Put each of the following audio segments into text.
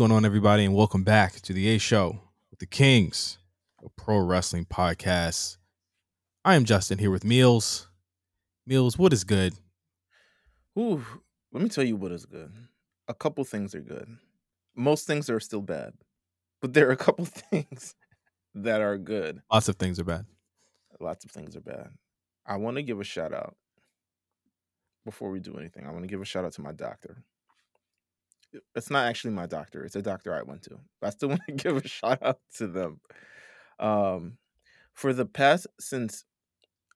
going on, everybody, and welcome back to the A Show with the Kings, a pro wrestling podcast. I am Justin here with Meelz. Meelz, what is good? Ooh, let me tell you what is good. A couple things are good. Most things are still bad, but there are a couple things that are good. Lots of things are bad. Lots of things are bad. I want to give a shout out before we do anything. I want to give a shout out to my doctor. It's not actually my doctor. It's a doctor I went to. I still want to give a shout out to them. Um, for the past since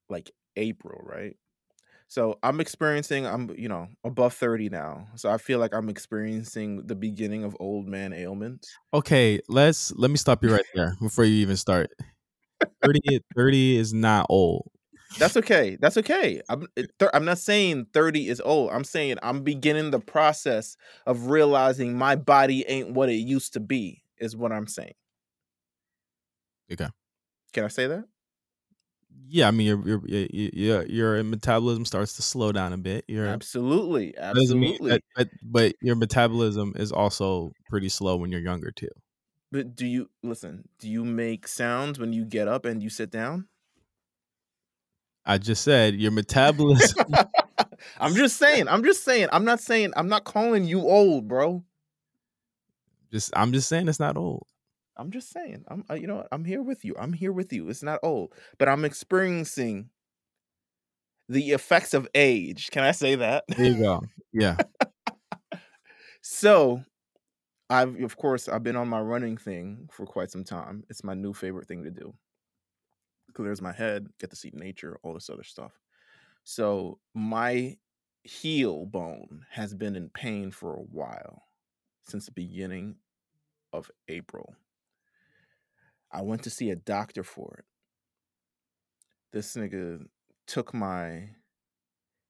like April, right? So I'm experiencing, I'm, you know, above 30 now. So I feel like I'm experiencing the beginning of old man ailments. Okay, let's let me stop you right there before you even start. 30, 30 is not old. That's okay. That's okay. I'm thir- I'm not saying 30 is old. I'm saying I'm beginning the process of realizing my body ain't what it used to be, is what I'm saying. Okay. Can I say that? Yeah, I mean your your your your, your metabolism starts to slow down a bit. Your Absolutely. Absolutely. that, but but your metabolism is also pretty slow when you're younger too. But do you listen? Do you make sounds when you get up and you sit down? I just said your metabolism. I'm just saying. I'm just saying. I'm not saying. I'm not calling you old, bro. just I'm just saying it's not old. I'm just saying. I'm. uh, You know? I'm here with you. I'm here with you. It's not old, but I'm experiencing the effects of age. Can I say that? There you go. Yeah. So, I've of course I've been on my running thing for quite some time. It's my new favorite thing to do. Clears my head, get to see nature, all this other stuff. So my heel bone has been in pain for a while since the beginning of April. I went to see a doctor for it. This nigga took my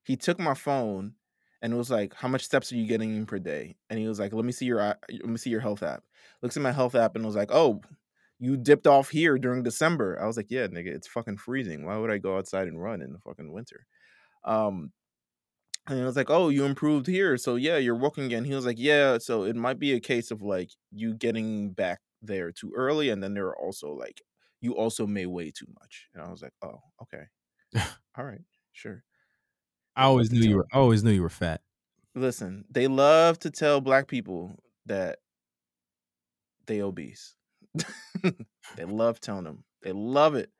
he took my phone and it was like, "How much steps are you getting in per day?" And he was like, "Let me see your let me see your health app." Looks at my health app and was like, "Oh, you dipped off here during December." I was like, "Yeah, nigga, it's fucking freezing. Why would I go outside and run in the fucking winter?" Um, and it was like, "Oh, you improved here, so yeah, you're walking again." He was like, "Yeah, so it might be a case of like you getting back there too early, and then there are also like you also may weigh too much." And I was like, "Oh, okay, all right, sure." I always knew you were I always knew you were fat. listen, they love to tell black people that they obese. They love telling them. They love it.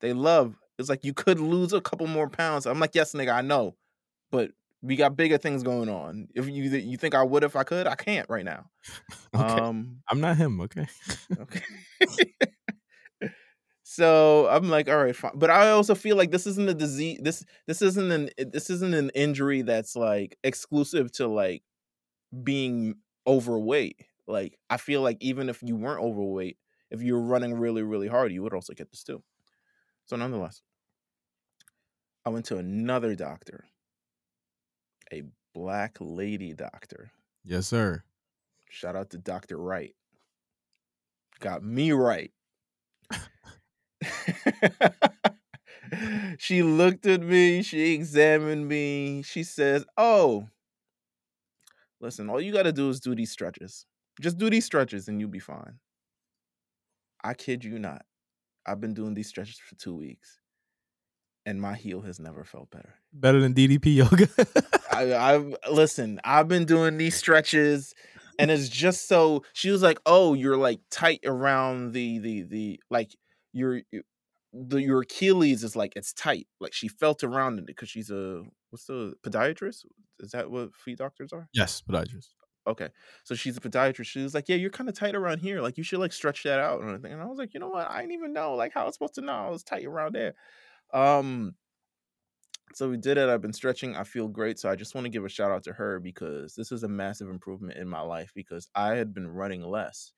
They love. It's like you could lose a couple more pounds. I'm like, yes, nigga, I know, but we got bigger things going on. If you you think I would if I could, I can't right now. Okay. Um, I'm not him, okay? okay. so I'm like, all right, fine. But I also feel like this isn't a disease. This this isn't an this isn't an injury that's like exclusive to like being overweight. Like I feel like even if you weren't overweight, if you were running really really hard, you would also get this too. So nonetheless, I went to another doctor, a black lady doctor. Yes, sir. Shout out to Dr. Wright. Got me right. she looked at me, she examined me. She says, Oh, listen, all you got to do is do these stretches. Just do these stretches and you'll be fine. I kid you not. I've been doing these stretches for two weeks and my heel has never felt better. Better than DDP yoga. I, I've listen. I've been doing these stretches, and it's just so. She was like, "Oh, you're like tight around the the the like your your- the your Achilles is like it's tight. Like she felt around it because she's a what's the podiatrist? Is that what feet doctors are? yes, podiatrist. Okay, so she's a podiatrist. She was like, "Yeah, you're kind of tight around here. Like you should like stretch that out and everything." And I was like, "You know what? I didn't even know like how I was supposed to know I was tight around there." Um, so we did it. I've been stretching. I feel great. So I just want to give a shout out to her because this is a massive improvement in my life because I had been running less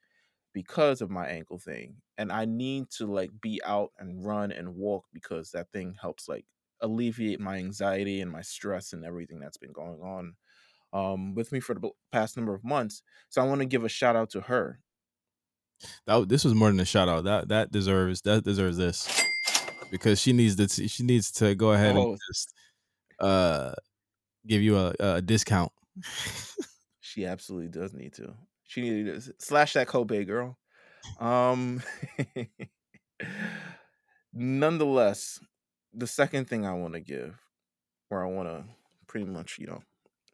because of my ankle thing. And I need to like be out and run and walk because that thing helps like alleviate my anxiety and my stress and everything that's been going on um with me for the past number of months. So I want to give a shout out to her. That this was more than a shout out. That that deserves that deserves this because she needs to she needs to go ahead Oh. and just uh give you a, a discount. She absolutely does need to. She needed to slash that Kobe girl. Um, nonetheless, the second thing I want to give, where I want to pretty much, you know,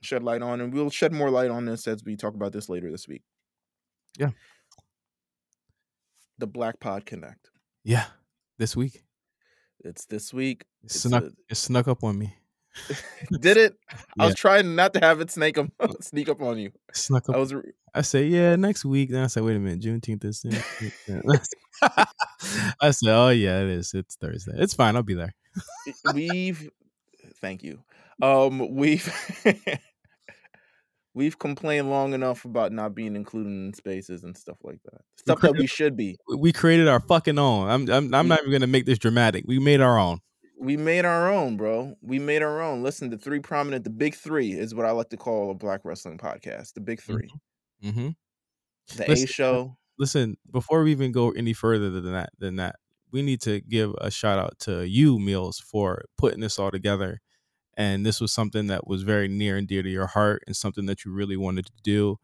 shed light on, and we'll shed more light on this as we talk about this later this week. Yeah. The Black Pod Connect. Yeah, this week. It's this week. It It's snuck, a- it snuck up on me. Did it? I was trying not to have it snake up, sneak up on you. Snuck up. I was I said, yeah, next week. Then I said, wait a minute, Juneteenth is. I said, oh yeah, it is. It's Thursday. It's fine. I'll be there. we've thank you um we've we've complained long enough about not being included in spaces and stuff like that stuff that we should be We- created our fucking own. I'm. I'm. I'm not even gonna make this dramatic. We made our own. we made our own bro we made our own listen the three prominent the big three is what i like to call a black wrestling podcast the big 3 Mm-hmm. the a show listen before we even go any further than that than that we need to give a shout out to you Meelz for putting this all together and this was something that was very near and dear to your heart and something that you really wanted to do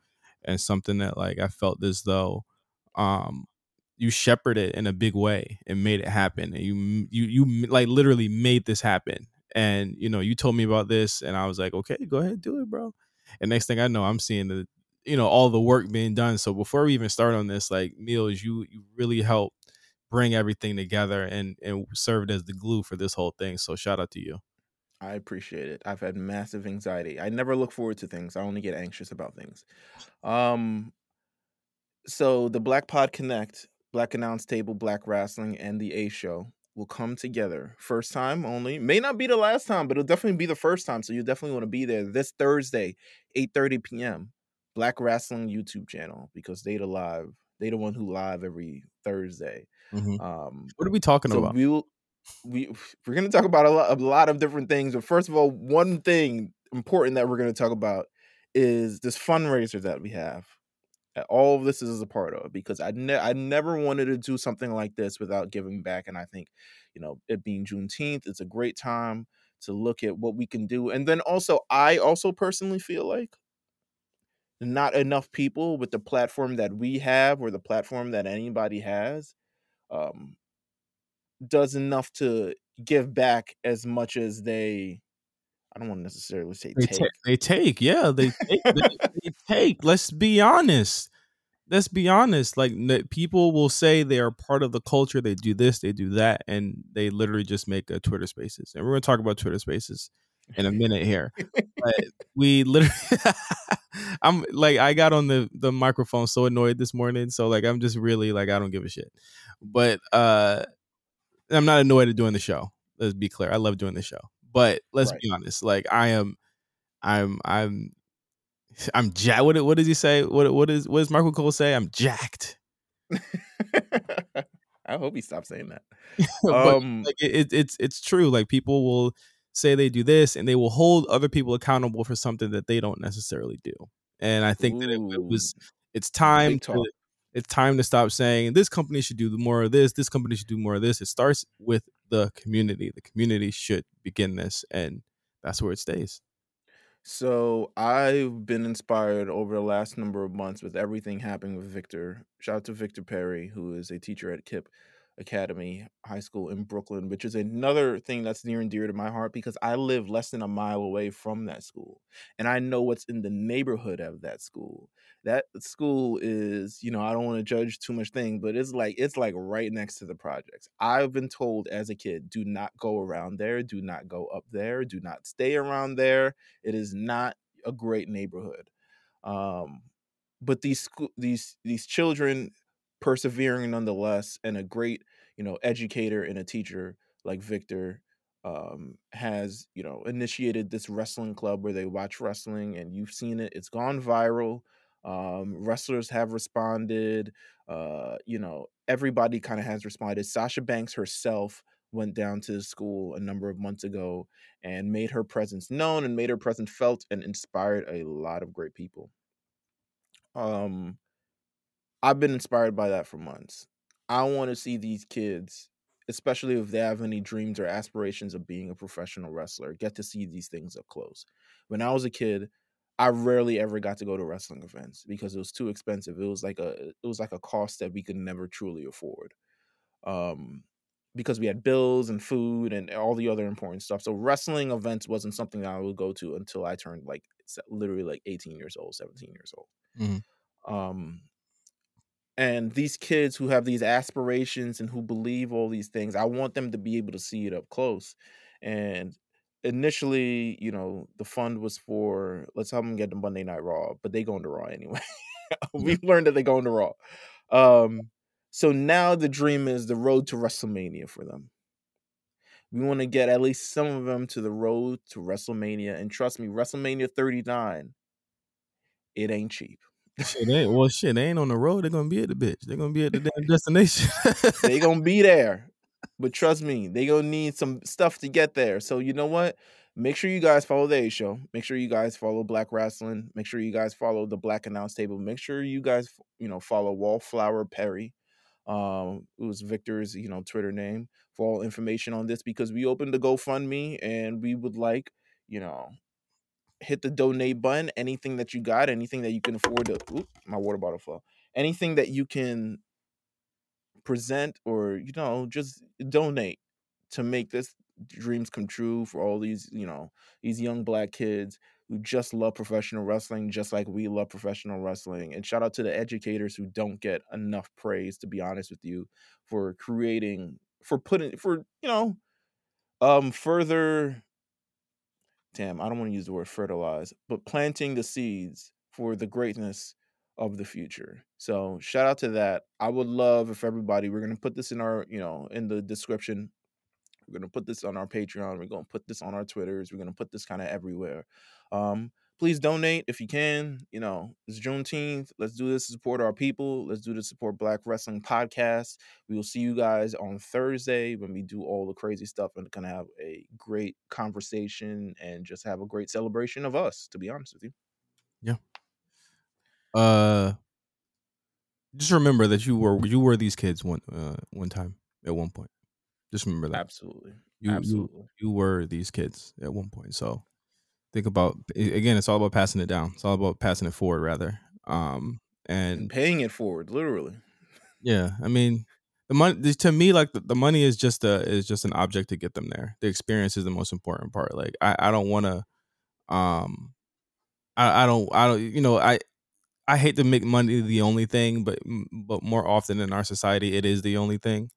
and something that like i felt as though um you shepherded it in a big way and made it happen and you you you like literally made this happen. And you know you told me about this and i was like okay go ahead do it bro. And next thing i know i'm seeing the you know all the work being done. So before we even start on this like Meelz you you really helped bring everything together and and served as the glue for this whole thing. So shout out to you i appreciate it. I've had massive anxiety. I never look forward to things. I only get anxious about things. Um so the black pod connect black announce table black wrestling and the a show will come together. First time only. May not be the last time but it'll definitely be the first time so you definitely want to be there this thursday 8.30 p.m black wrestling youtube channel because they the live they the one who live every thursday. Um what are we talking so about? we'll we we're gonna talk about a lot, a lot of different things. But first of all, one thing important that we're gonna talk about is this fundraiser that we have. All of this is a part of because I ne- I never wanted to do something like this without giving back, and I think you know it being Juneteenth, it's a great time to look at what we can do, and then also I also personally feel like not enough people with the platform that we have or the platform that anybody has um does enough to give back as much as they I don't want to necessarily say they take. take they take yeah they take they, they take let's be honest let's be honest like people will say they are part of the culture they do this they do that and they literally just make a twitter spaces and we're going to talk about twitter spaces in a minute here but we literally i'm like i got on the the microphone so annoyed this morning so like i'm just really like i don't give a shit but uh i'm not annoyed at doing the show let's be clear i love doing the show but let's Right. be honest like i am i'm i'm i'm jacked what, what does he say what what is what does michael cole say i'm jacked I hope he stops saying that. but Um, like it, it, it's it's true like people will say they do this and they will hold other people accountable for something that they don't necessarily do and i think that it, it was it's time to. It's time to stop saying this company should do more of this this company should do more of this. It starts with the community. The community should begin this and that's where it stays. So I've been inspired over the last number of months with everything happening with Victor. Shout out to Victor Perry, who is a teacher at KIPP Academy High School in Brooklyn, which is another thing that's near and dear to my heart because I live less than a mile away from that school. And I know what's in the neighborhood of that school. That school is, you know, I don't want to judge too much thing, but it's like it's like right next to the projects. I've been told as a kid, do not go around there, do not go up there, do not stay around there it is not a great neighborhood. Um, but these school, these these children persevering nonetheless, and a great you know educator and a teacher like Victor um, has you know initiated this wrestling club where they watch wrestling, and you've seen it. It's gone viral. Um, wrestlers have responded. Uh, you know, everybody kind of has responded. Sasha Banks herself went down to the school a number of months ago and made her presence known and made her presence felt and inspired a lot of great people. Um, I've been inspired by that for months. I want to see these kids, especially if they have any dreams or aspirations of being a professional wrestler, get to see these things up close. When I was a kid, I rarely ever got to go to wrestling events because it was too expensive. It was like a it was like a cost that we could never truly afford. Um because we had bills and food and all the other important stuff. So wrestling events wasn't something that I would go to until I turned like literally like 18 years old, 17 years old. Mhm. Um and these kids who have these aspirations and who believe all these things, I want them to be able to see it up close. And initially, you know, the fund was for let's help them get to Monday Night Raw, but they going to Raw anyway. We've learned that they going to Raw. Um, so now the dream is the road to WrestleMania for them. We want to get at least some of them to the road to WrestleMania, and trust me, WrestleMania 39, it ain't cheap. Shit ain't well shit, they ain't on the road, they're gonna be at the bitch. They're gonna be at the damn destination. they gonna be there. But trust me, they gonna need some stuff to get there. So you know what? Make sure you guys follow the A show. Make sure you guys follow Black Wrestling. Make sure you guys follow the Black Announce Table. Make sure you guys, you know, follow Wallflower Perry. Um, it was Victor's, you know, Twitter name for all information on this because we opened the GoFundMe and we would like, you know, hit the donate button. Anything that you got, anything that you can afford to. Oop, my water bottle fell. Anything that you can present or you know just donate to make this dreams come true for all these you know these young black kids who just love professional wrestling just like we love professional wrestling and shout out to the educators who don't get enough praise to be honest with you for creating for putting for you know um further damn i don't want to use the word fertilize but planting the seeds for the greatness of the future. So shout out to that. I would love if everybody we're gonna put this in our, you know, in the description. We're gonna put this on our Patreon. We're gonna put this on our Twitters. We're gonna put this kind of everywhere. Um, please donate if you can. You know, it's Juneteenth. Let's do this to support our people. Let's do this to support Black Wrestling Podcast. We will see you guys on Thursday when we do all the crazy stuff and kind of have a great conversation and just have a great celebration of us, to be honest with you. Yeah. Uh, just remember that you were you were these kids one uh one time at one point. Just remember that. Absolutely. You Absolutely. you you were these kids at one point. So think about again. It's all about passing it down. It's all about passing it forward, rather. Um, and, and paying it forward, literally. Yeah, I mean, the money to me, like the, the money is just a is just an object to get them there. The experience is the most important part. Like I I don't want to, um, I I don't I don't you know I I hate to make money the only thing, but but more often in our society, it is the only thing.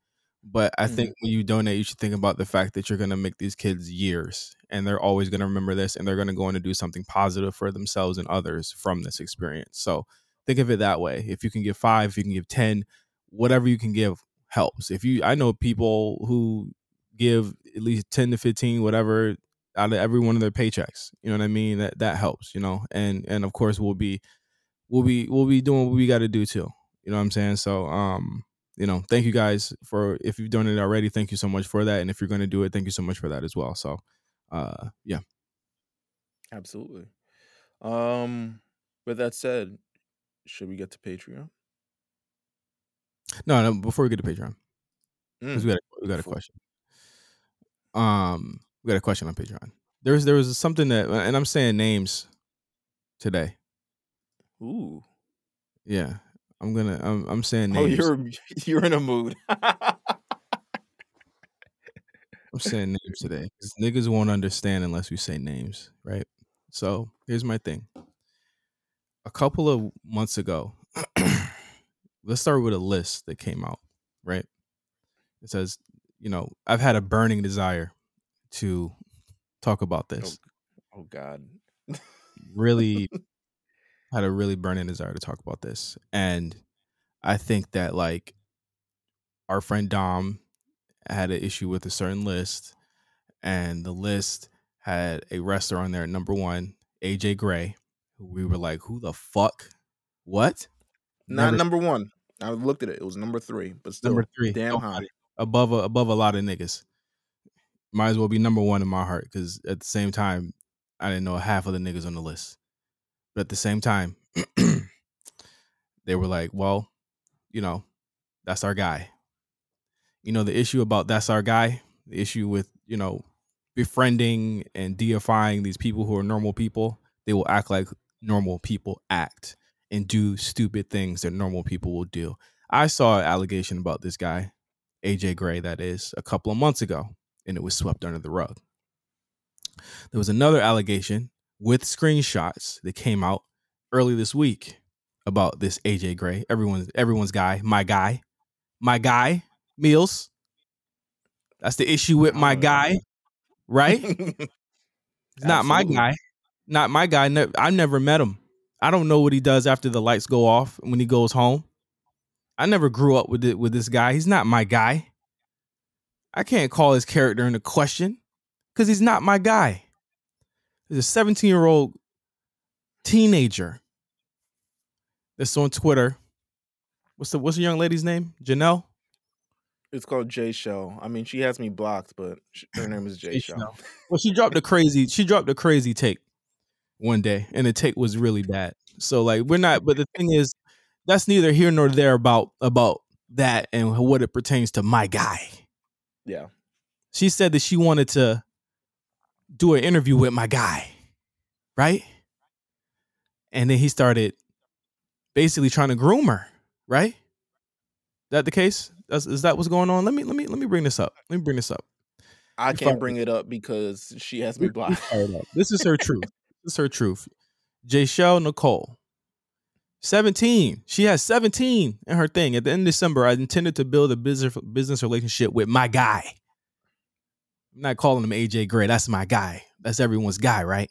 But I mm-hmm. think when you donate, you should think about the fact that you're going to make these kids years, and they're always going to remember this, and they're going to go on to do something positive for themselves and others from this experience. So think of it that way. If you can give five, if you can give ten, whatever you can give helps. If you, I know people who give at least ten to fifteen, whatever, out of every one of their paychecks. You know what I mean? That that helps. You know, and and of course we'll be we'll be we'll be doing what we got to do too. You know what I'm saying? So um, you know, thank you guys for if you've done it already. Thank you so much for that, and if you're going to do it, thank you so much for that as well. So, uh, yeah, absolutely. Um, with that said, should we get to Patreon? No, no. Before we get to Patreon, because mm, we got a, we got a question. Um, we got a question on Patreon. There was there was something that, and I'm saying names today. Ooh. Yeah. I'm gonna I'm I'm saying oh, names. Oh, you're you're in a mood. I'm saying names today. Because niggas won't understand unless we say names, right? So here's my thing. A couple of months ago, let's start with a list that came out, right? It says, you know, I've had a burning desire to talk about oh this. Oh, oh God. really had a really burning desire to talk about this. And I think that like our friend Dom had an issue with a certain list, and the list had a wrestler on there at number one, AJ Gray. We were like, who the fuck? What? Not Never- number one. I looked at it. It was number three, but still number three. Damn high. Above a, above a lot of niggas. Might as well be number one in my heart because at the same time, I didn't know half of the niggas on the list. But at the same time, they were like, well, you know, that's our guy. You know, the issue about that's our guy, the issue with, you know, befriending and deifying these people who are normal people, they will act like normal people act and do stupid things that normal people will do. I saw an allegation about this guy, AJ Gray, that is, a couple of months ago, and it was swept under the rug. There was another allegation with screenshots that came out early this week about this AJ Gray, everyone's everyone's guy, my guy, my guy, Meelz. That's the issue with my oh, guy, right? He's not my guy, not my guy. I never met him. I don't know what he does after the lights go off when he goes home. I never grew up with it with this guy. He's not my guy. I can't call his character into question because he's not my guy. He's a 17 year old teenager that's on Twitter. What's the what's the young lady's name? Janelle. It's called J Shell. I mean, she has me blocked, but her name is J Shell. Well, she dropped a crazy. She dropped a crazy take one day, and the take was really bad. So like, we're not. But the thing is, that's neither here nor there about about that and what it pertains to my guy. Yeah. She said that she wanted to do an interview with my guy, right? And then he started basically trying to groom her, right? That the case? That's, is that what's going on? Let me let me let me bring this up. Let me bring this up. I can't bring it up because she has me blocked. this is her truth. This is her truth. J. Shell Nicole. 17. She has 17 in her thing. At the end of December, I intended to build a business business relationship with my guy. I'm not calling him AJ Gray. That's my guy. That's everyone's guy, right?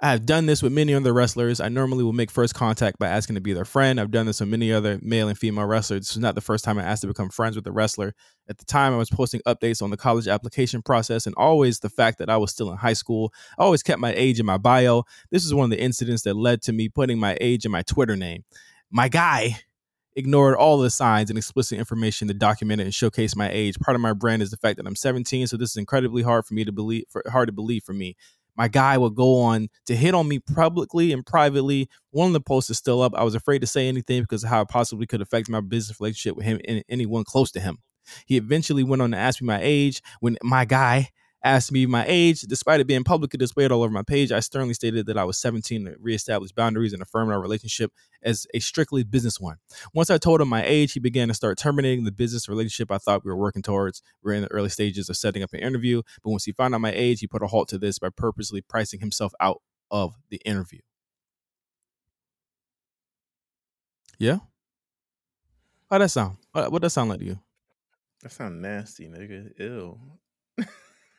I have done this with many other wrestlers. I normally will make first contact by asking to be their friend. I've done this with many other male and female wrestlers. This is not the first time I asked to become friends with a wrestler. At the time, I was posting updates on the college application process and always the fact that I was still in high school. I always kept my age in my bio. This is one of the incidents that led to me putting my age in my Twitter name. My guy ignored all the signs and explicit information to document it and showcase my age. Part of my brand is the fact that I'm 17, so this is incredibly hard for me to believe, for, hard to believe for me my guy would go on to hit on me publicly and privately. One of the posts is still up. I was afraid to say anything because of how it possibly could affect my business relationship with him and anyone close to him. He eventually went on to ask me my age. When my guy asked me my age, despite it being publicly displayed all over my page, I sternly stated that I was 17 to reestablish boundaries and affirm our relationship as a strictly business one. Once I told him my age, he began to start terminating the business relationship I thought we were working towards. We are in the early stages of setting up an interview, but once he found out my age, he put a halt to this by purposely pricing himself out of the interview. Yeah? How that sound? What does that sound like to you? That sound nasty, nigga. Ew.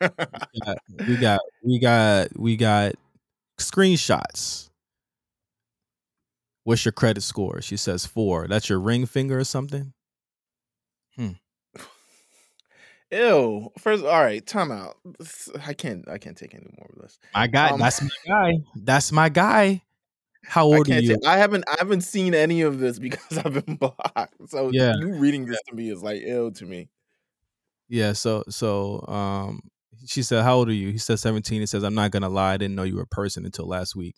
we, got, we got we got we got screenshots. What's your credit score? She says four. That's your ring finger or something. Hmm. Ew. First, all right. Time out. I can't. I can't take any more of this. My guy. Um, that's my guy. That's my guy. How old are you? Take, I haven't. I haven't seen any of this because I've been blocked. So yeah, you reading this to me is like ill to me. Yeah. So so um, she said, "How old are you?" He said, "17." He says, "I'm not gonna lie, I didn't know you were a person until last week."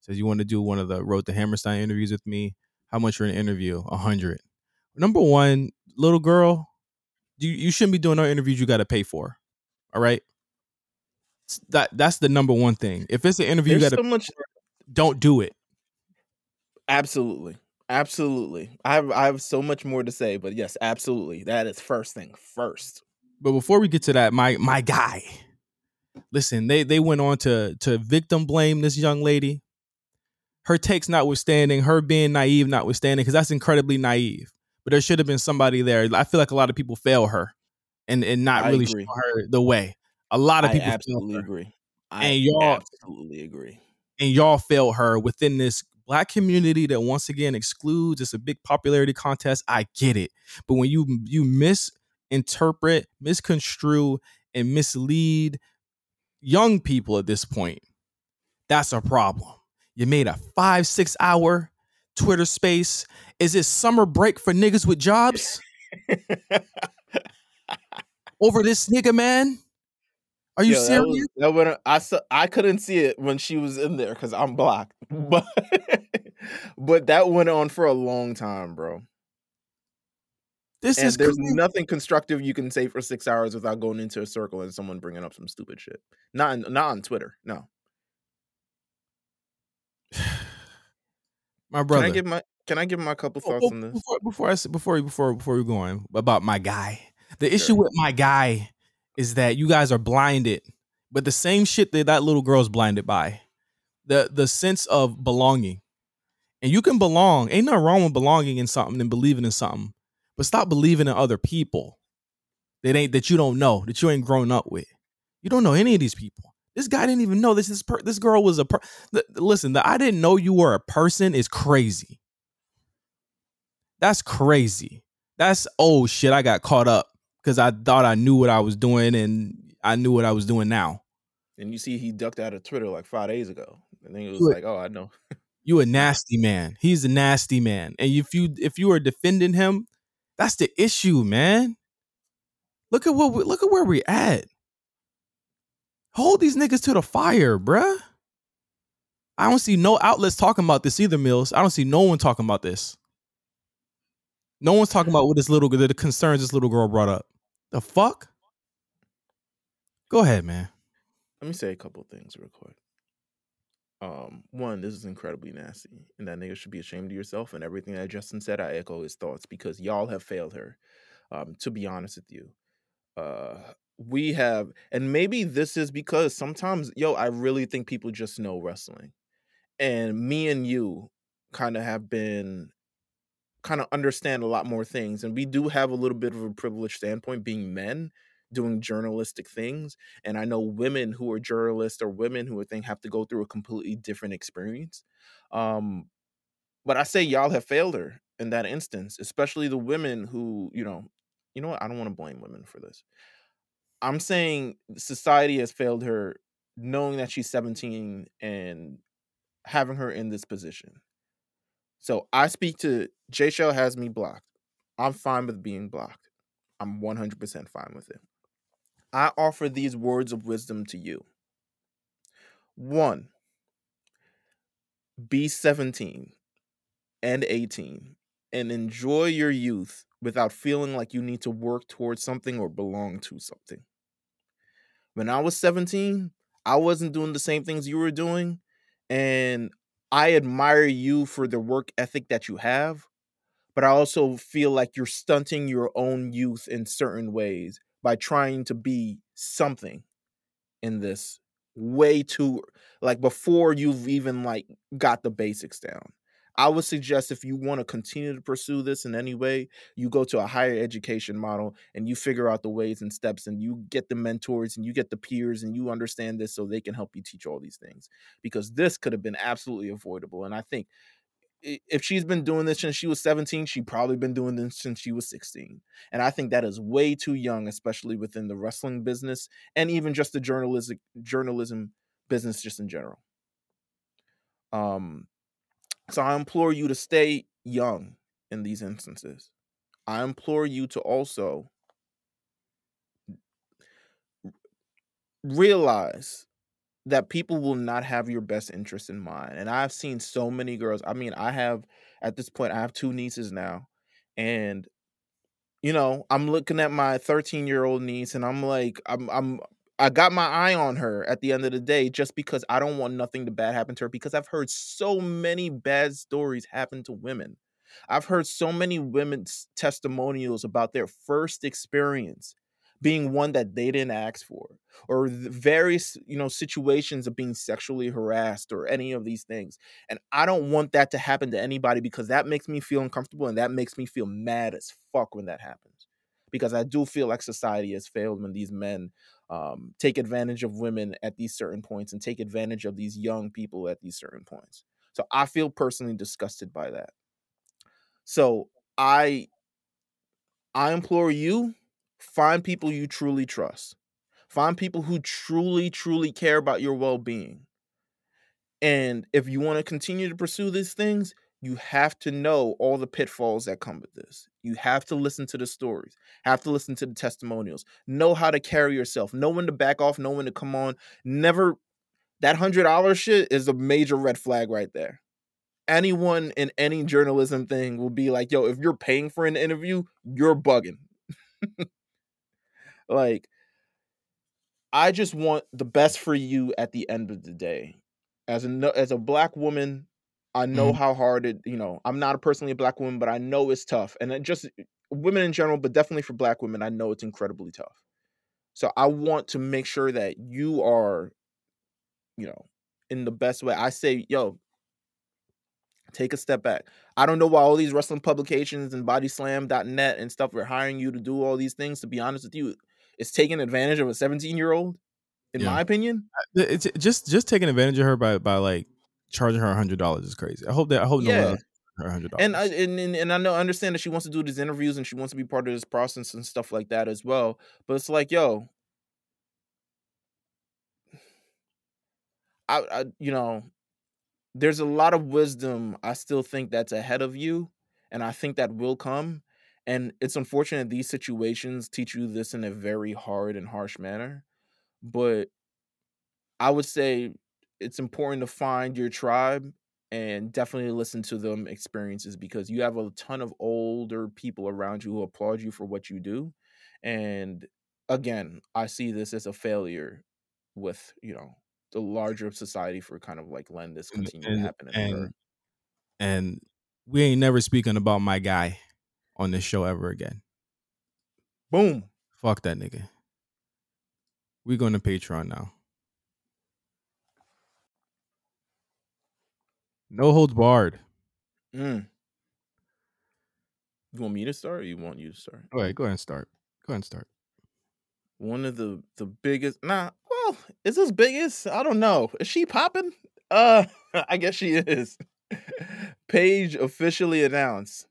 Says, "You want to do one of the wrote the Hammerstein interviews with me? How much for an interview? A hundred. Number one, little girl, you you shouldn't be doing no interviews you got to pay for. All right, that that's the number one thing. If it's an interview, There's you got so much. Don't do it. Absolutely. Absolutely. I have I have so much more to say, but yes, absolutely. That is first thing first. But before we get to that, my my guy, listen, they they went on to to victim blame this young lady. Her takes notwithstanding, her being naive notwithstanding, because that's incredibly naive. But there should have been somebody there. I feel like a lot of people fail her and and not I really show her the way. A lot of people I absolutely agree. I and y'all absolutely agree. And y'all failed her within this black community that once again excludes. It's a big popularity contest. I get it, but when you you miss interpret, misconstrue, and mislead young people at this point, that's a problem. You made a five, six hour Twitter space. Is it summer break for niggas with jobs? Over this nigga, man? Are you Yo, serious? That, was, that I saw, I couldn't see it when she was in there because I'm blocked, but but that went on for a long time, bro. This and is there's crazy. nothing constructive you can say for six hours without going into a circle and someone bringing up some stupid shit. Not not on Twitter. No. my brother. Can I give my Can I give my a couple thoughts oh, on this? before before I before before before we go on about my guy, the issue with my guy is that you guys are blinded, but the same shit that that little girl's blinded by, the the sense of belonging, and you can belong. Ain't nothing wrong with belonging in something and believing in something, but stop believing in other people that ain't that you don't know that you ain't grown up with. You don't know any of these people. This guy didn't even know this. This per, this girl was a per. the- listen, the I didn't know you were a person is crazy. That's crazy. That's oh shit. I got caught up because I thought I knew what I was doing and I knew what I was doing now. And you see, he ducked out of Twitter like five days ago, and then he was like, "Oh, I know." You a nasty man. He's a nasty man. And if you if you are defending him, that's the issue, man. Look at what we, look at where we at. Hold these niggas to the fire, bruh. I don't see no outlets talking about this either, Meelz. I don't see no one talking about this. No one's talking about what this little the concerns this little girl brought up. The fuck? Go ahead, man. Let me say a couple things real quick. Um, one, this is incredibly nasty, and that nigga should be ashamed of yourself. And everything that Justin said, I echo his thoughts because y'all have failed her. Um, to be honest with you, uh, we have, and maybe this is because sometimes, yo, I really think people just know wrestling, and me and you kind of have been kind of understand a lot more things, and we do have a little bit of a privileged standpoint, being men doing journalistic things and i know women who are journalists or women who are think have to go through a completely different experience um but i say y'all have failed her in that instance especially the women who you know you know what? I don't want to blame women for this. I'm saying society has failed her knowing that she's 17 and having her in this position. So i speak to j shell has me blocked. I'm fine with being blocked. I'm 100% fine with it I offer these words of wisdom to you. One, be 17 and 18 and enjoy your youth without feeling like you need to work towards something or belong to something. When I was 17, I wasn't doing the same things you were doing. And I admire you for the work ethic that you have, but I also feel like you're stunting your own youth in certain ways by trying to be something in this way too like before you've even like got the basics down. I would suggest if you want to continue to pursue this in any way, you go to a higher education model and you figure out the ways and steps and you get the mentors and you get the peers and you understand this so they can help you teach all these things because this could have been absolutely avoidable and I think if she's been doing this since she was 17, she probably been doing this since she was 16. And I think that is way too young, especially within the wrestling business and even just the journalistic journalism business just in general. Um so I implore you to stay young in these instances. I implore you to also realize that people will not have your best interest in mind. And I've seen so many girls. I mean, I have at this point I have two nieces now and you know, I'm looking at my 13 year old niece and I'm like, I'm, I'm, I got my eye on her at the end of the day just because I don't want nothing to bad happen to her because I've heard so many bad stories happen to women. I've heard so many women's testimonials about their first experience being one that they didn't ask for or various you know situations of being sexually harassed or any of these things and i don't want that to happen to anybody because that makes me feel uncomfortable and that makes me feel mad as fuck when that happens because i do feel like society has failed when these men um, take advantage of women at these certain points and take advantage of these young people at these certain points so i feel personally disgusted by that. So i i implore you find people you truly trust. Find people who truly truly care about your well-being. And if you want to continue to pursue these things you have to know all the pitfalls that come with this. You have to listen to the stories. Have to listen to the testimonials. Know how to carry yourself. Know when to back off know when to come on. Never that hundred dollar shit is a major red flag right there. Anyone in any journalism thing will be like yo if you're paying for an interview you're bugging like I just want the best for you at the end of the day. As a as a black woman, I know Mhm. how hard it you know, I'm not a personally a black woman, but I know it's tough, and just women in general, but definitely for black women, I know it's incredibly tough. So I want to make sure that you are, you know, in the best way. I say, "Yo" "take a step back." I don't know why all these wrestling publications and bodyslam.net and stuff are hiring you to do all these things, to be honest with you. It's taking advantage of a seventeen-year-old, in Yeah. my opinion. Uh, it's just just taking advantage of her by by, like, charging her $100 is crazy. I hope that I hope no one Yeah. her $100. And I and and and I know I understand that she wants to do these interviews, and she wants to be part of this process and stuff like that as well, but it's like, yo I I you know, there's a lot of wisdom I still think that's ahead of you, and I think that will come, and it's unfortunate these situations teach you this in a very hard and harsh manner, but I would say it's important to find your tribe and definitely listen to them experiences because you have a ton of older people around you who applaud you for what you do, and again, I see this as a failure with, you know, the larger society for kind of, like, letting this And continue to happen and and and we ain't never speaking about my guy on this show ever again. Boom. Fuck that nigga. We going to Patreon now. No holds barred. Mm. You want me to start or you want you to start? Go ahead, go ahead and start. Go ahead and start. One of the the biggest nah, well, is this biggest? I don't know. Is she popping? Uh, I guess she is. Paige officially announced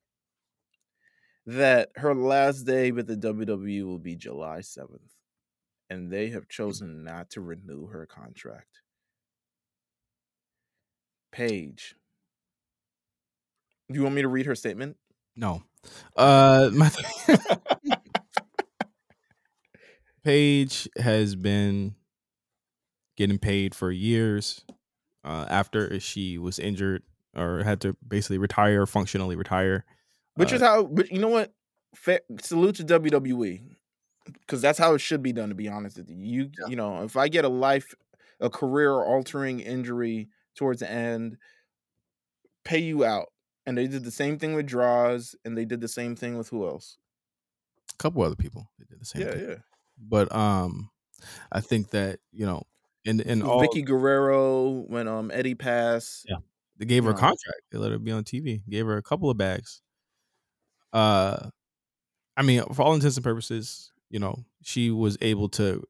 that her last day with the WWE will be July 7th, and they have chosen not to renew her contract. Paige. Do you want me to read her statement? No. Uh my Paige has been getting paid for years uh, after she was injured or had to basically retire, functionally retire. Which Uh, is how but you know what? Salute to WWE because that's how it should be done, to be honest with you. You Yeah. you know, if I get a life a career-altering injury towards the end pay you out, and they did the same thing with draws, and they did the same thing with who else? a couple other people that did the same Yeah, thing. yeah. But um I think that, you know, in in all Vickie Guerrero, when, um, Eddie passed. Yeah. They gave her a contract. They let her be on TV. Gave her a couple of bags. Uh I mean, for all intents and purposes, you know, she was able to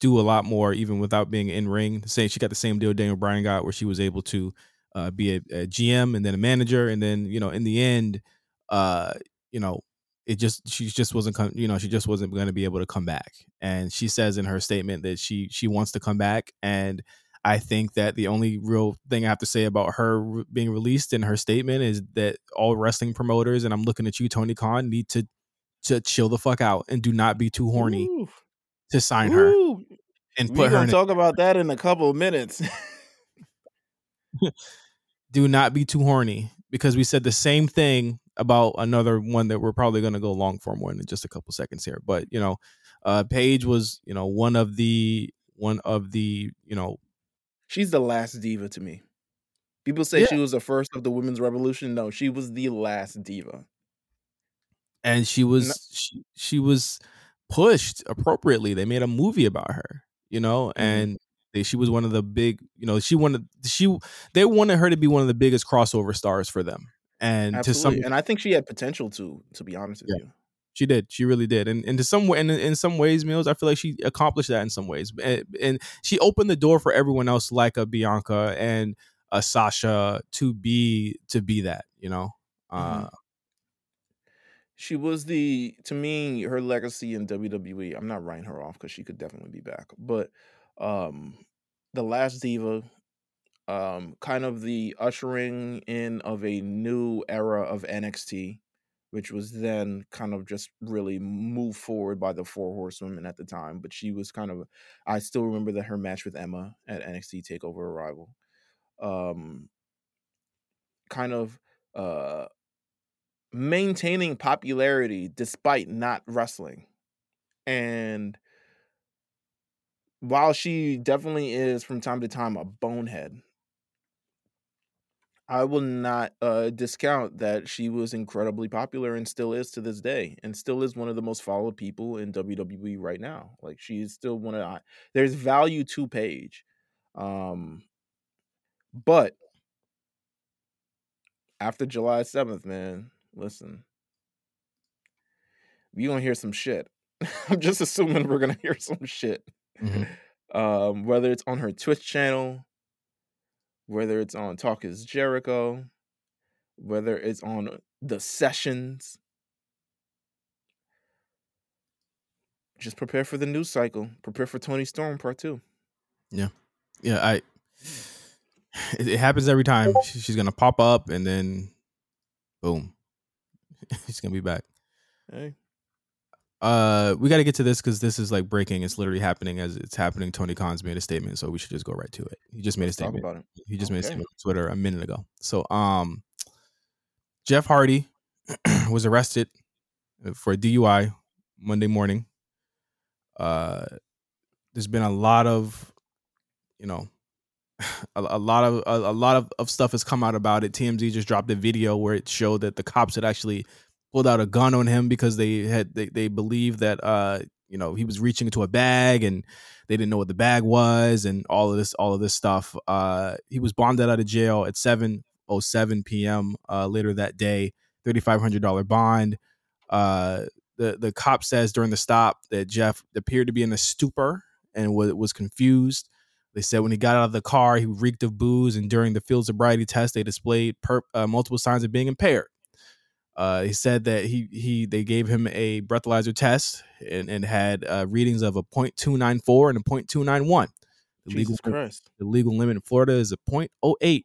do a lot more even without being in ring. Saying she got the same deal Daniel Bryan got, where she was able to uh, be a, a GM and then a manager, and then you know, in the end, uh, you know, it just she just wasn't, com- you know, she just wasn't going to be able to come back. And she says in her statement that she she wants to come back, and I think that the only real thing I have to say about her being released in her statement is that all wrestling promoters, and I'm looking at you, Tony Khan, need to to chill the fuck out and do not be too horny Ooh. to sign her Ooh. and put her gonna in. A, talk about that in a couple of minutes. do not be too horny because we said the same thing about another one that we're probably going to go long for more in just a couple seconds here. But you know, uh, Paige was you know one of the one of the you know She's the last diva to me. People say Yeah. she was the first of the women's revolution. No, she was the last diva. and she was she, she was pushed appropriately. They made a movie about her, you know, Mhm. and they, she was one of the big, you know, she wanted she they wanted her to be one of the biggest crossover stars for them. And to some And I think she had potential to, to be honest with Yeah. you. She did. She really did. And and to some way, and in some ways, Meelz, I feel like she accomplished that in some ways. And, and she opened the door for everyone else, like a Bianca and a Sasha, to be to be that. You know. Uh, She was the to me her legacy in WWE. I'm not writing her off because she could definitely be back, but um, the last diva, um, kind of the ushering in of a new era of NXT, which was then kind of just really moved forward by the four horsewomen at the time. But she was kind of, I still remember that her match with Emma at NXT Takeover Arrival, um, kind of uh maintaining popularity despite not wrestling. And while she definitely is from time to time a bonehead, I will not uh, discount that she was incredibly popular and still is to this day, and still is one of the most followed people in WWE right now. Like she's still one of there's value to Paige, um, but after July seventh, man, listen, we gonna hear some shit. I'm just assuming we're gonna hear some shit. Mm-hmm. Um, whether it's on her Twitch channel, whether it's on Talk is Jericho, whether it's on the sessions. Just prepare for the news cycle. Prepare for Toni Storm part two. Yeah, yeah. I. It, it happens every time. She's gonna pop up and then, boom, she's gonna be back. Hey. Uh, we got to get to this because this is like breaking. It's literally happening as it's happening. Tony Khan's made a statement, so we should just go right to it. He just made Let's a statement. about it. He just okay. made a statement on Twitter a minute ago. So, um, Jeff Hardy was arrested for a DUI Monday morning. Uh, there's been a lot of, you know, a, a lot of a, a, lot of, of stuff has come out about it. TMZ just dropped a video where it showed that the cops had actually pulled out a gun on him because they had they, they believed that uh you know he was reaching into a bag and they didn't know what the bag was and all of this all of this stuff uh he was bonded out of jail at 7:07 p.m. uh later that day $3500 bond uh the the cop says during the stop that Jeff appeared to be in a stupor and was, was confused they said when he got out of the car, he reeked of booze, and during the field sobriety test, they displayed per, uh, multiple signs of being impaired. Uh, he said that he he they gave him a breathalyzer test and, and had uh, readings of a 0.294 and a 0.291. The Jesus legal Christ. the legal limit in Florida is a 0.08.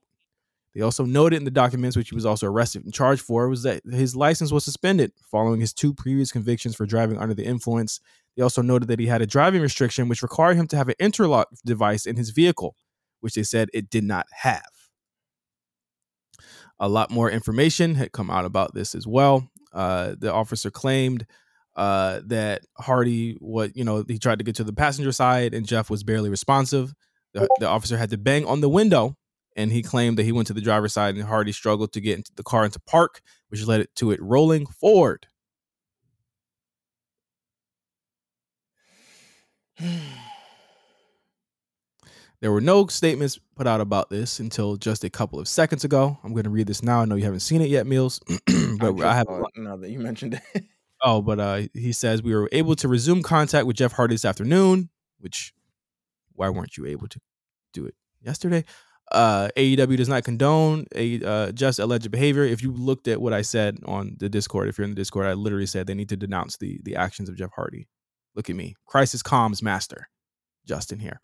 They also noted in the documents, which he was also arrested and charged for, was that his license was suspended following his two previous convictions for driving under the influence. They also noted that he had a driving restriction, which required him to have an interlock device in his vehicle, which they said it did not have a lot more information had come out about this as well. Uh, the officer claimed uh, that Hardy, what you know, he tried to get to the passenger side, and Jeff was barely responsive. The, the officer had to bang on the window, and he claimed that he went to the driver's side, and Hardy struggled to get into the car into park, which led it to it rolling forward. There were no statements put out about this until just a couple of seconds ago. I'm going to read this now. I know you haven't seen it yet, Meelz, but I, I have. Now that you mentioned it. oh, but uh, he says we were able to resume contact with Jeff Hardy this afternoon. Which, why weren't you able to do it yesterday? Uh, AEW does not condone a uh, just alleged behavior. If you looked at what I said on the Discord, if you're in the Discord, I literally said they need to denounce the the actions of Jeff Hardy. Look at me, crisis comms master, Justin here.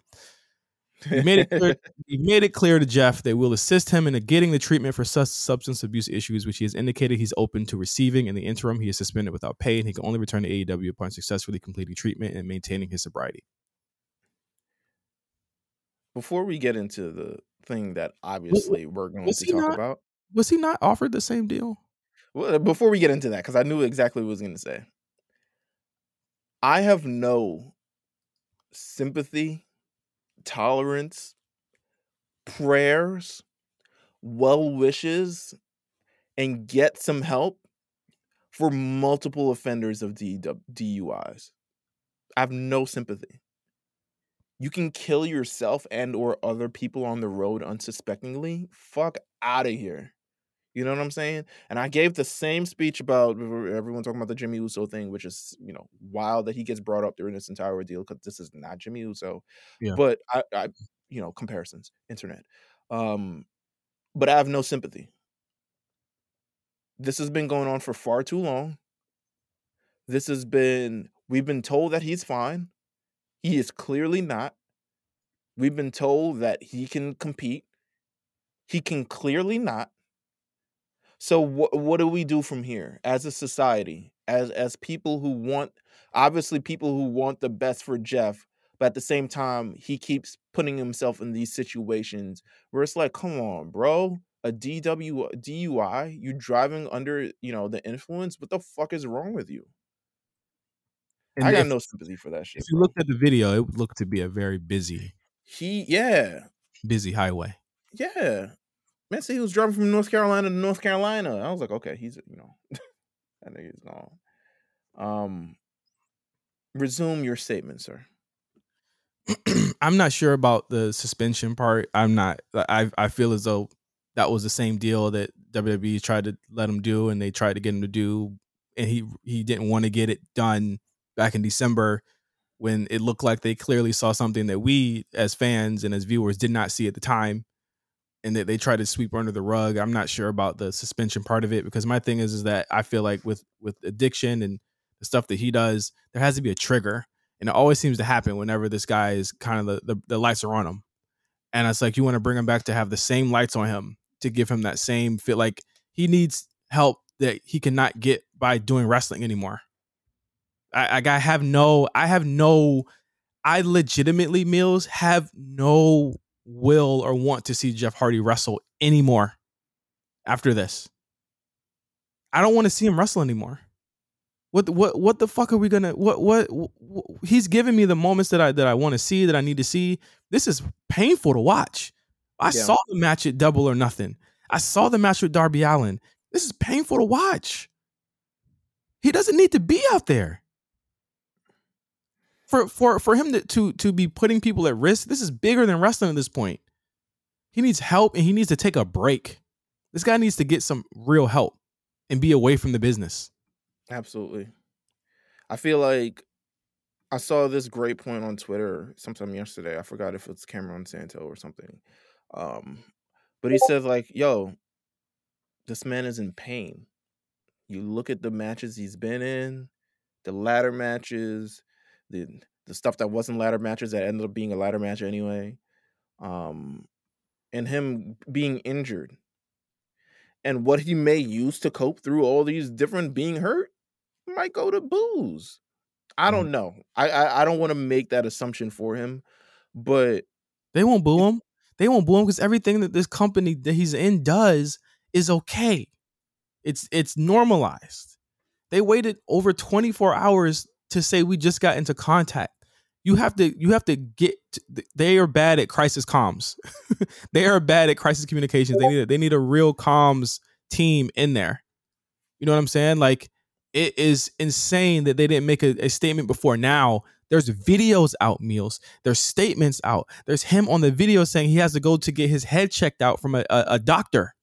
He made it clear, he made it clear to Jeff they will assist him in getting the treatment for substance abuse issues, which he has indicated he's open to receiving. In the interim, he is suspended without pay, and he can only return to AEW upon successfully completing treatment and maintaining his sobriety. Before we get into the thing that obviously was, we're going to talk not, about, was he not offered the same deal? Well, uh, before we get into that, because I knew exactly what I was going to say, I have no sympathy tolerance, prayers, well wishes, and get some help for multiple offenders of DUIs. I have no sympathy. You can kill yourself and or other people on the road unsuspectingly. Fuck out of here. You know what I'm saying? And I gave the same speech about everyone talking about the Jimmy Uso thing, which is you know wild that he gets brought up during this entire ordeal because this is not Jimmy Uso. Yeah. But I, I, you know, comparisons, internet. Um, but I have no sympathy. This has been going on for far too long. This has been we've been told that he's fine. He is clearly not. We've been told that he can compete. He can clearly not. So what what do we do from here as a society, as as people who want obviously people who want the best for Jeff, but at the same time he keeps putting himself in these situations where it's like, come on, bro, a DW DUI, you driving under, you know, the influence, what the fuck is wrong with you? And I got if, no sympathy for that shit. If you bro. looked at the video, it looked to be a very busy. He yeah. Busy highway. Yeah. Man said he was driving from North Carolina to North Carolina. I was like, okay, he's you know, that nigga's gone. Um, resume your statement, sir. I'm not sure about the suspension part. I'm not. I I feel as though that was the same deal that WWE tried to let him do, and they tried to get him to do, and he he didn't want to get it done back in December when it looked like they clearly saw something that we as fans and as viewers did not see at the time and that they try to sweep under the rug. I'm not sure about the suspension part of it because my thing is is that I feel like with with addiction and the stuff that he does, there has to be a trigger. And it always seems to happen whenever this guy is kind of the, the, the lights are on him. And it's like you want to bring him back to have the same lights on him to give him that same feel like he needs help that he cannot get by doing wrestling anymore. I, I have no, I have no, I legitimately Meelz have no will or want to see Jeff Hardy wrestle anymore after this. I don't want to see him wrestle anymore. What what what the fuck are we gonna what what, what he's giving me the moments that I that I want to see that I need to see. This is painful to watch. I yeah. saw the match at Double or Nothing. I saw the match with Darby Allin. This is painful to watch. He doesn't need to be out there for for for him to to to be putting people at risk, this is bigger than wrestling at this point. He needs help and he needs to take a break. This guy needs to get some real help and be away from the business. Absolutely. I feel like I saw this great point on Twitter sometime yesterday. I forgot if it's Cameron Santo or something. Um, but he says like, "Yo, this man is in pain. You look at the matches he's been in, the ladder matches, the the stuff that wasn't ladder matches that ended up being a ladder match anyway, um, and him being injured, and what he may use to cope through all these different being hurt might go to booze. I mm. don't know. I I, I don't want to make that assumption for him, but they won't boo him. They won't boo him because everything that this company that he's in does is okay. It's it's normalized. They waited over 24 hours to say we just got into contact. You have to you have to get they are bad at crisis comms. they are bad at crisis communications. They need a, they need a real comms team in there. You know what I'm saying? Like it is insane that they didn't make a, a statement before now. There's videos out, Meelz. There's statements out. There's him on the video saying he has to go to get his head checked out from a, a, a doctor.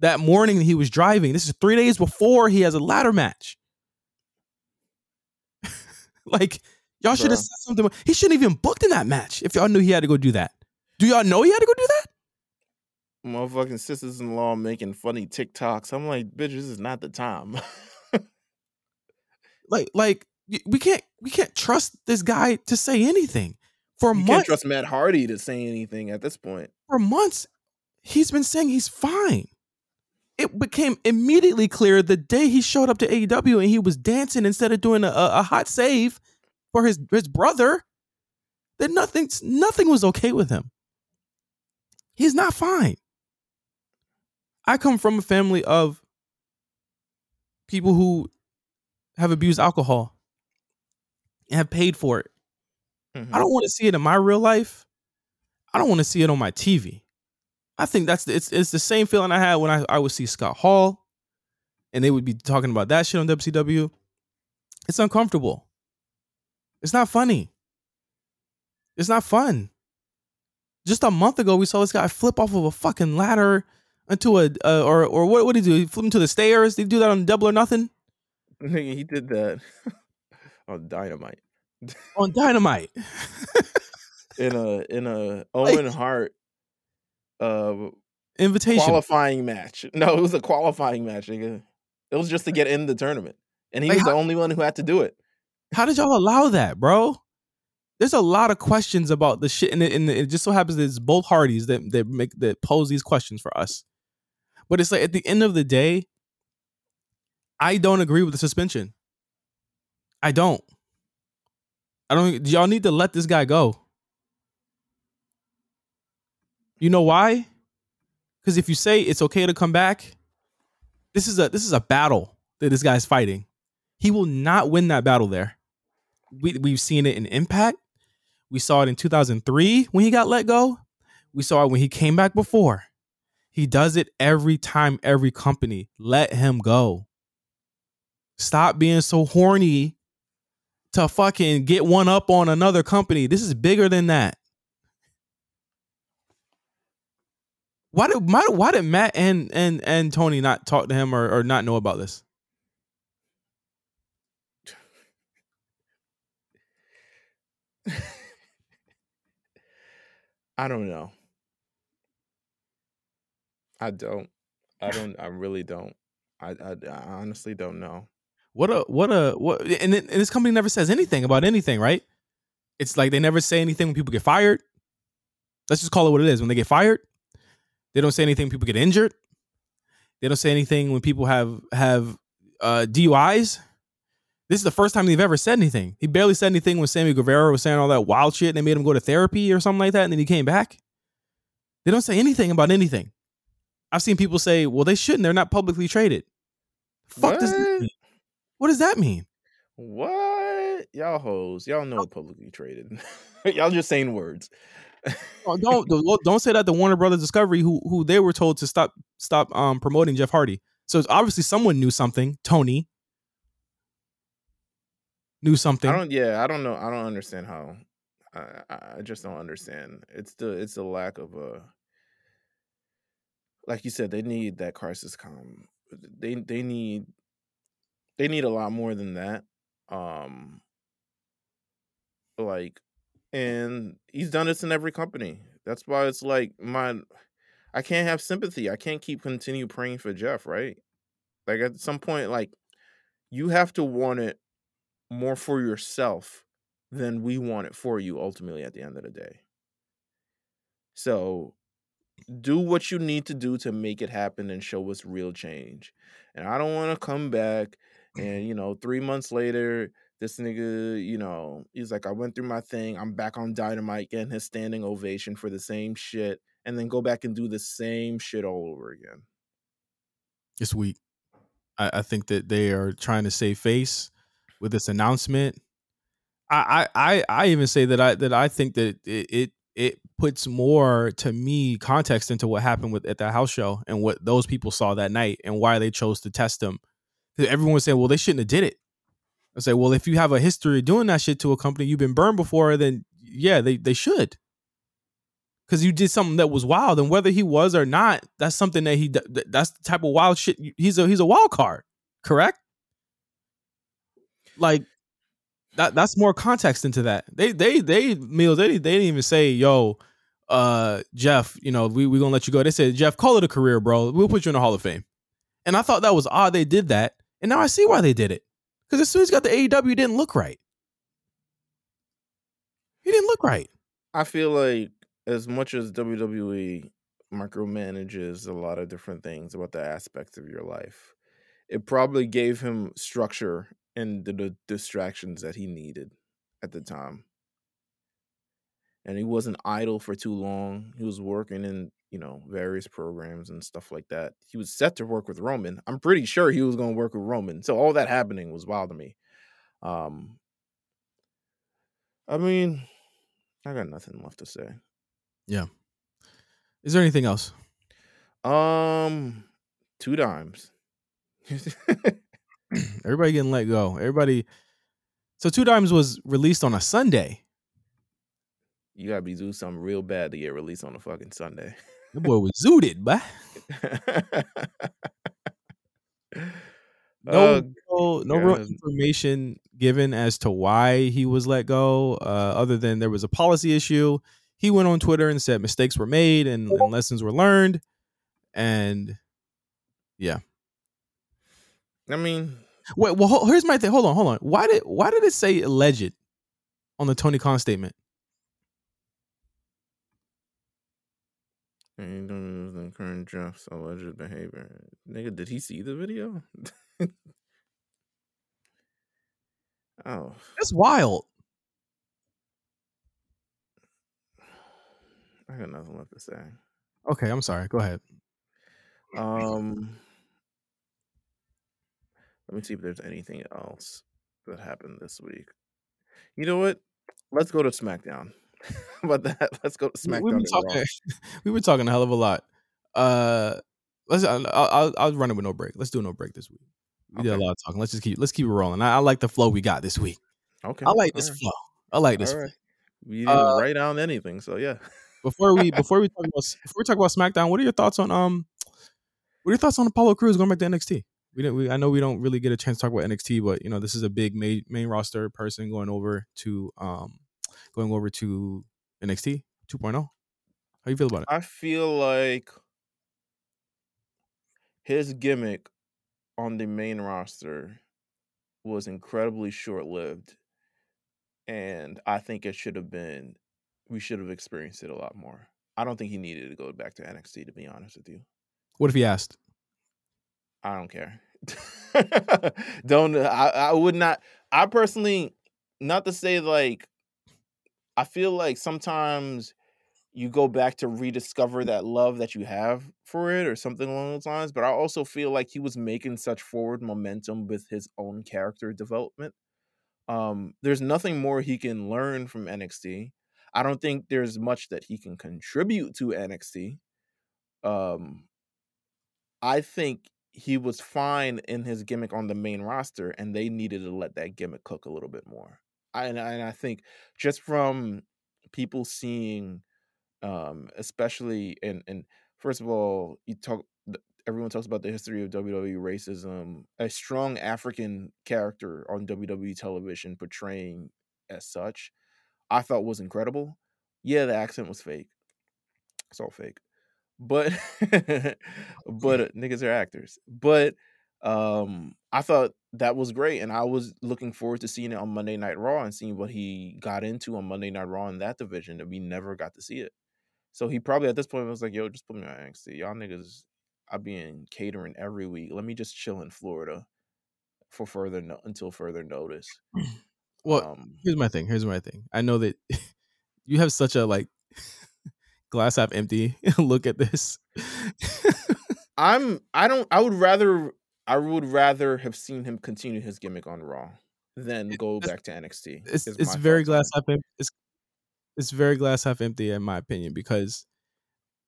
That morning he was driving. This is three days before he has a ladder match. Like y'all should have said something. He shouldn't even booked in that match if y'all knew he had to go do that. Do y'all know he had to go do that? Motherfucking sisters in law making funny TikToks. I'm like, bitch, this is not the time. like, like we can't we can't trust this guy to say anything for you months. Can't trust Matt Hardy to say anything at this point. For months, he's been saying he's fine. It became immediately clear the day he showed up to AEW and he was dancing instead of doing a, a hot save for his his brother that nothing nothing was okay with him. He's not fine. I come from a family of people who have abused alcohol and have paid for it. Mm-hmm. I don't want to see it in my real life. I don't want to see it on my TV. I think that's the, it's it's the same feeling I had when I, I would see Scott Hall and they would be talking about that shit on WCW. It's uncomfortable. It's not funny. It's not fun. Just a month ago, we saw this guy flip off of a fucking ladder into a uh, or or what what did he do? He flipped into the stairs. Did he do that on Double or Nothing? He did that on Dynamite. on Dynamite. in a in a Owen like, Hart uh invitation qualifying match. No, it was a qualifying match. Nigga. It was just to get in the tournament, and he like, was how, the only one who had to do it. How did y'all allow that, bro? There's a lot of questions about the shit, and it, and it just so happens that it's both Hardys that that make that pose these questions for us. But it's like at the end of the day, I don't agree with the suspension. I don't. I don't. Y'all need to let this guy go. You know why? Because if you say it's okay to come back, this is a this is a battle that this guy's fighting. He will not win that battle there. We we've seen it in Impact. We saw it in 2003 when he got let go. We saw it when he came back before. He does it every time, every company. Let him go. Stop being so horny to fucking get one up on another company. This is bigger than that. Why did why, why did Matt and and and Tony not talk to him or, or not know about this? I don't know. I don't. I don't. I really don't. I, I, I honestly don't know. What a what a what and, and this company never says anything about anything, right? It's like they never say anything when people get fired. Let's just call it what it is. When they get fired, they don't say anything people get injured. They don't say anything when people have have uh, DUIs. This is the first time they've ever said anything. He barely said anything when Sammy Guevara was saying all that wild shit and they made him go to therapy or something like that, and then he came back. They don't say anything about anything. I've seen people say, well, they shouldn't. They're not publicly traded. Fuck What? does? What does that mean? What? Y'all hoes. Y'all know publicly traded. Y'all just saying words. Don't don't don't say that to Warner Brothers Discovery, who who they were told to stop stop um promoting Jeff Hardy. So it's obviously someone knew something. Tony knew something. I don't. Yeah, I don't know. I don't understand how. I, I just don't understand. It's the it's the lack of a. Like you said, they need that crisis com. They they need. They need a lot more than that. Um. Like, and he's done this in every company. That's why it's like my. I can't have sympathy. I can't keep continue praying for Jeff. Right. Like at some point, like you have to want it more for yourself than we want it for you ultimately at the end of the day. So do what you need to do to make it happen and show us real change. And I don't want to come back and you know, 3 months later this nigga, you know, he's like I went through my thing, I'm back on Dynamite getting his standing ovation for the same shit and then go back and do the same shit all over again. It's weak. I, I think that they are trying to save face with this announcement. I, I I even say that I that I think that it, it it puts more to me context into what happened with at that house show and what those people saw that night and why they chose to test. 'Cause Everyone was saying, well, they shouldn't have did it. I say, well, if you have a history of doing that shit to a company you've been burned before, then yeah, they they should. Because you did something that was wild, and whether he was or not, that's something that he that's the type of wild shit. He's a he's a wild card, correct? Like that that's more context into that. They they they Meelz they, they didn't even say, yo, uh Jeff, you know, we we gonna let you go. They said, Jeff, call it a career, bro. We'll put you in the Hall of Fame. And I thought that was odd they did that. And now I see why they did it. Because as soon as he got the AEW, it didn't look right. He didn't look right. I feel like as much as WWE micromanages a lot of different things about the aspects of your life, it probably gave him structure and the, the distractions that he needed at the time. And he wasn't idle for too long. He was working in, you know, various programs and stuff like that. He was set to work with Roman. I'm pretty sure he was going to work with Roman. So all that happening was wild to me. Um I mean, I got nothing left to say. Yeah. Is there anything else? Um, two dimes. Everybody getting let go. Everybody. So Two Dimes was released on a Sunday. You gotta be do something real bad to get released on a fucking Sunday. The boy was zooted, but no, Uh, no, no real information given as to why he was let go, uh, other than there was a policy issue. He went on Twitter and said mistakes were made and, and lessons were learned, and yeah. I mean, wait. Well, here's my thing. Hold on, hold on. Why did why did it say alleged on the Tony Khan statement? Ain't doing the current Jeff's alleged behavior. Nigga, did he see the video? oh, That's wild. I got nothing left to say. Okay, I'm sorry. Go ahead. Um, let me see if there's anything else that happened this week. You know what? Let's go to SmackDown. About that? Let's go to SmackDown. And Raw. talking. We've been talking a hell of a lot. Uh, let's. I'll, I'll, I'll run it with no break. Let's do no break this week. We did a lot of talking. Let's just keep. Let's keep it rolling. I, I like the flow we got this week. Okay. I like all this right, flow. I like this. All flow. right. We didn't Uh, write down anything, so yeah. before we before we talk about before we talk about SmackDown, what are your thoughts on um what are your thoughts on Apollo Crews going back to NXT? We didn't we, I know we don't really get a chance to talk about NXT, but you know, this is a big main, main roster person going over to um going over to NXT 2.0. How you feel about it? I feel like his gimmick on the main roster was incredibly short lived. And I think it should have been, we should have experienced it a lot more. I don't think he needed to go back to NXT, to be honest with you. What if he asked? I don't care. don't, I, I would not, I personally, not to say like, I feel like sometimes you go back to rediscover that love that you have for it or something along those lines. But I also feel like he was making such forward momentum with his own character development. Um, there's nothing more he can learn from NXT. I don't think there's much that he can contribute to NXT. Um, I think he was fine in his gimmick on the main roster, and they needed to let that gimmick cook a little bit more. I, and, I, and I think just from people seeing, um, especially and and first of all, you talk. Everyone talks about the history of WWE racism. A strong African character on WWE television portraying as such, I thought was incredible. Yeah, the accent was fake. It's all fake but but uh, niggas are actors. But um I thought that was great and I was looking forward to seeing it on Monday Night Raw and seeing what he got into on Monday Night Raw in that division and we never got to see it. So he probably at this point was like, yo, just put me on NXT. Y'all niggas I be in catering every week. Let me just chill in Florida for further no- until further notice. Well, Um here's my thing. Here's my thing. I know that you have such a like glass half empty look at this. I'm I don't I would rather I would rather have seen him continue his gimmick on Raw than go it's- back to NXT. it's it's very glass half empty. It's it's very glass half empty in my opinion because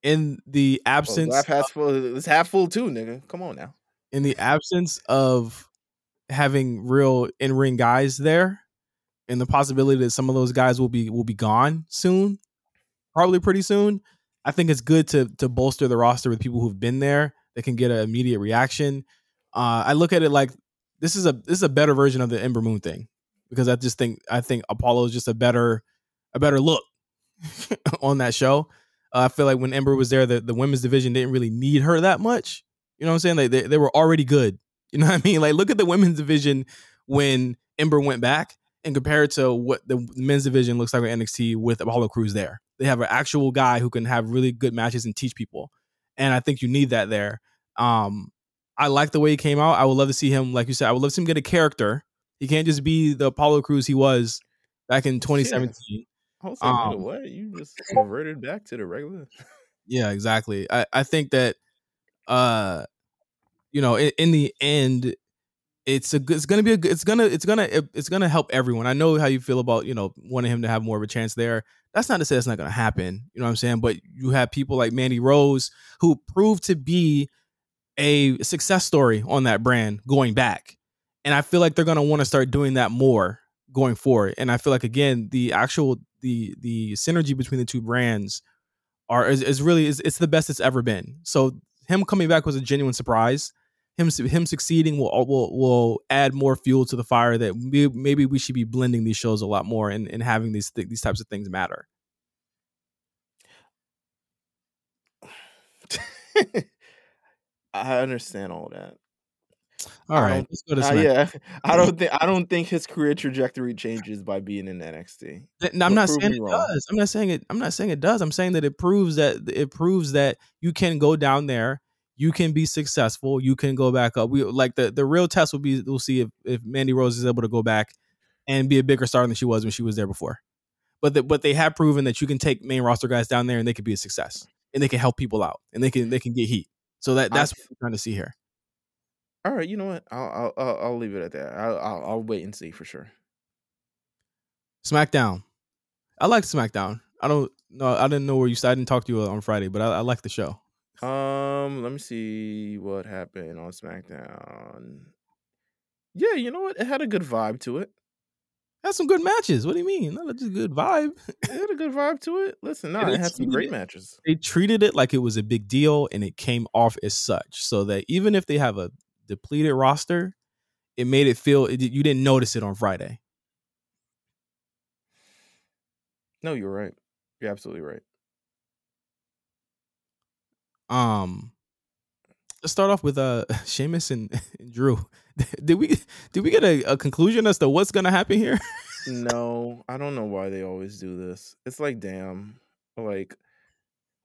in the Well, absence glass half full. It's half full too, nigga. Come on now. in the absence of having real in ring guys there, and the possibility that some of those guys will be will be gone soon, probably pretty soon. I think it's good to to bolster the roster with people who've been there that can get an immediate reaction. Uh, I look at it like this is a this is a better version of the Ember Moon thing because I just think I think Apollo is just a better a better look on that show. Uh, I feel like when Ember was there, the, the women's division didn't really need her that much. You know what I'm saying? Like they, they were already good. You know what I mean? Like look at the women's division when Ember went back and compare it to what the men's division looks like with NXT with Apollo Crews there. They have an actual guy who can have really good matches and teach people. And I think you need that there. Um, I like the way he came out. I would love to see him, like you said, I would love to see him get a character. He can't just be the Apollo Crews he was back in 2017. I was like, nigga, Um, what? You just converted back to the regular? Yeah, exactly. I, I think that uh you know, in, in the end it's a good it's going to be a good it's to it's to it's to help everyone. I know how you feel about, you know, wanting him to have more of a chance there. That's not to say that's not going to happen, you know what I'm saying? But you have people like Mandy Rose who proved to be a success story on that brand going back. And I feel like they're going to want to start doing that more going forward. And I feel like again, the actual the the synergy between the two brands are is, is really is it's the best it's ever been. So him coming back was a genuine surprise. Him him succeeding will will will add more fuel to the fire that we, maybe we should be blending these shows a lot more and, and having these th- these types of things matter. I understand all that. All right, I don't- let's go to Uh, yeah, I don't think I don't think his career trajectory changes by being in NXT. Th- I'm not saying it wrong. does. I'm not saying it. I'm not saying it does. I'm saying that it proves that it proves that you can go down there. You can be successful. You can go back up. We like the the real test will be we'll see if if Mandy Rose is able to go back and be a bigger star than she was when she was there before. But the, but they have proven that you can take main roster guys down there and they can be a success and they can help people out and they can they can get heat. So that that's th- what we're trying to see here. All right, you know what? I'll I'll I'll, I'll leave it at that. I'll, I'll I'll wait and see for sure. SmackDown. I like SmackDown. I don't know. I didn't know where you. I didn't talk to you on Friday, but I, I like the show. Um, let me see what happened on SmackDown. Yeah, you know what? It had a good vibe to it. Had some good matches. What do you mean? Not just a good vibe. It had a good vibe to it. Listen, no, And it had some great it- matches. They treated it like it was a big deal, and it came off as such. So that even if they have a depleted roster, it made it feel it, you didn't notice it on Friday. No, you're right. You're absolutely right. Um, let's start off with uh Sheamus and, and Drew. Did we did we get a, a conclusion as to what's gonna happen here? No, I don't know why they always do this. It's like, damn, like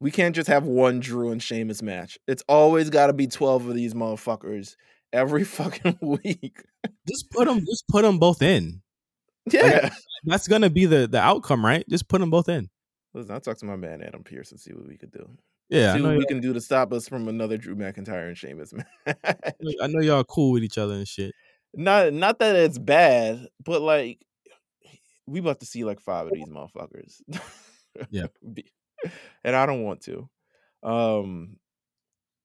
we can't just have one Drew and Sheamus match. It's always got to be twelve of these motherfuckers every fucking week. just put them just put them both in. Yeah. That's gonna be the the outcome, right? Just put them both in. Listen, I'll talk to my man Adam Pearce and see what we could do. Yeah, I see know, what we can do to stop us from another Drew McIntyre and Sheamus match. I know y'all cool with each other and shit. not not that it's bad, but like we about to see like five of these motherfuckers. Yeah. And I don't want to. Um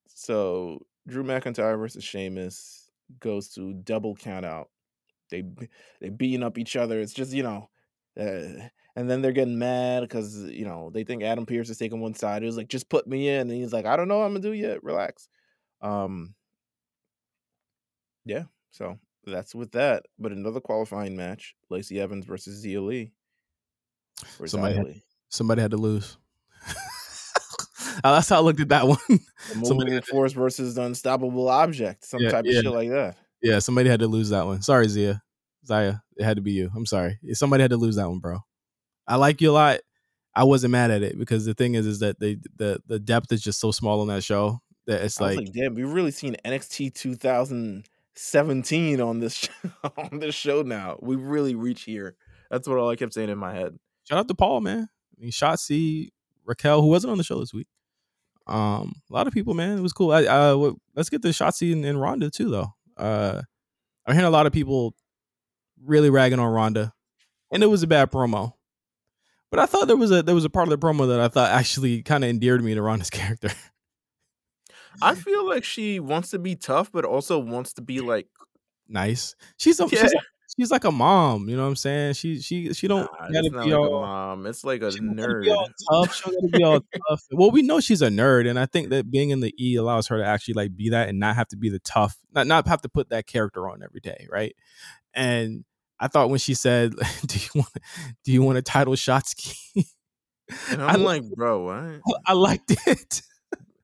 so Drew McIntyre versus Sheamus goes to double count out. They they beating up each other. It's just, you know, uh, and then they're getting mad because you know they think Adam Pearce is taking one side. It was like, just put me in, and he's like, I don't know what I'm gonna do yet. Relax. Um, yeah. So that's with that. But another qualifying match: Lacey Evans versus Xia Li. Somebody had- Somebody had to lose. That's how I looked at that one. Movable force versus the unstoppable object, some Yeah, type of shit like that. yeah, somebody had to lose that one. Sorry, Xia. Zaya, it had to be you. I'm sorry. Somebody had to lose that one, bro. I like you a lot. I wasn't mad at it because the thing is, is that they the the depth is just so small on that show that it's like, like, damn, we've really seen NXT 2017 on this sh- on this show now. We really reach here. That's what all I kept saying in my head. shout out to Paul, man. I mean, Shotzi, Raquel, who wasn't on the show this week. Um, a lot of people, man. It was cool. I, uh, let's get to Shotzi and, and Ronda too, though. Uh, I'm hearing a lot of people really ragging on Ronda, and it was a bad promo. But I thought there was a there was a part of the promo that I thought actually kind of endeared me to Ronda's character. I feel like she wants to be tough, but also wants to be like, nice. She's a, yeah, she's, she's like a mom. You know what I'm saying? She she she don't Nah, gotta be like a all. mom. It's like a She don't be nerd. all tough. She gotta be all tough. Well, we know she's a nerd, and I think that being in the E allows her to actually like be that and not have to be the tough, not not have to put that character on every day, right? And I thought when she said, "Do you want do you want a title shot ski?" And I I'm li- like, bro, what? I liked it.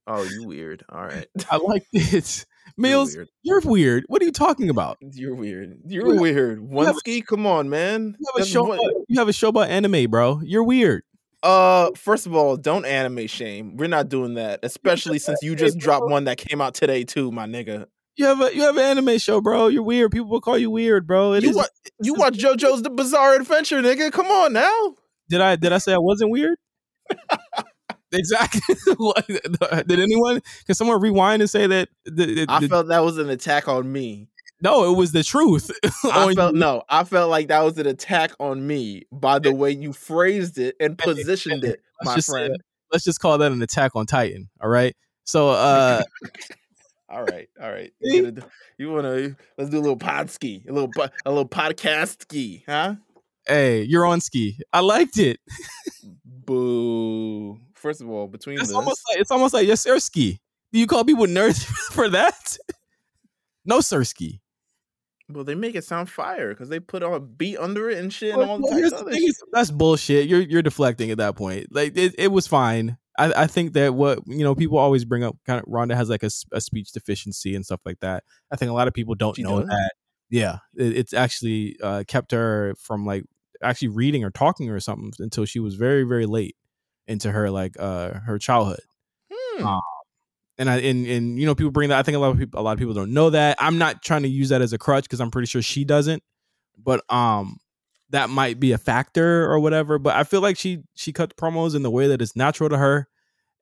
Oh, you weird. All right. I liked it. You're Mills, weird. you're weird. What are you talking about? You're weird. You You're have- weird. One ski, come on, man. You have a show. About, you have a show about anime, bro. You're weird. Uh, first of all, don't anime shame. We're not doing that, especially since you just dropped one that came out today too, my nigga. You have a you have an anime show, bro. You're weird. People will call you weird, bro. It You is- wa- you watch JoJo's The Bizarre Adventure, nigga. Come on now. Did I did I say I wasn't weird? exactly. Did anyone? Can someone rewind and say that? The, the- I felt that was an attack on me. no, it was the truth. I felt you. no, I felt like that was an attack on me by the way you phrased it and positioned it, my say friend. let's just call that an attack on Titan. All right. So uh, All right, all right. You, do- you wanna let's do a little pod ski, a little a little podcast ski, huh? hey, you're on ski. I liked it. Boo. First of all, between It's this, almost like it's almost like yes, sir, ski. Do you call people nerds for that? no, sir, ski. well, they make it sound fire because they put on a beat under it and shit and all well, here's the thing shit. is, that's bullshit. You're you're deflecting at that point. Like it, it was fine. I, I think that what you know people always bring up kind of Ronda has like a, a speech deficiency and stuff like that. I think a lot of people don't She know does? that. Yeah, it, it's actually uh, kept her from like actually reading or talking or something until she was very very late into her like uh her childhood. Hmm. Um, and I and, and you know people bring that. I think a lot of people a lot of people don't know that. I'm not trying to use that as a crutch because I'm pretty sure she doesn't. But um, that might be a factor or whatever. But I feel like she she cut promos in the way that is natural to her,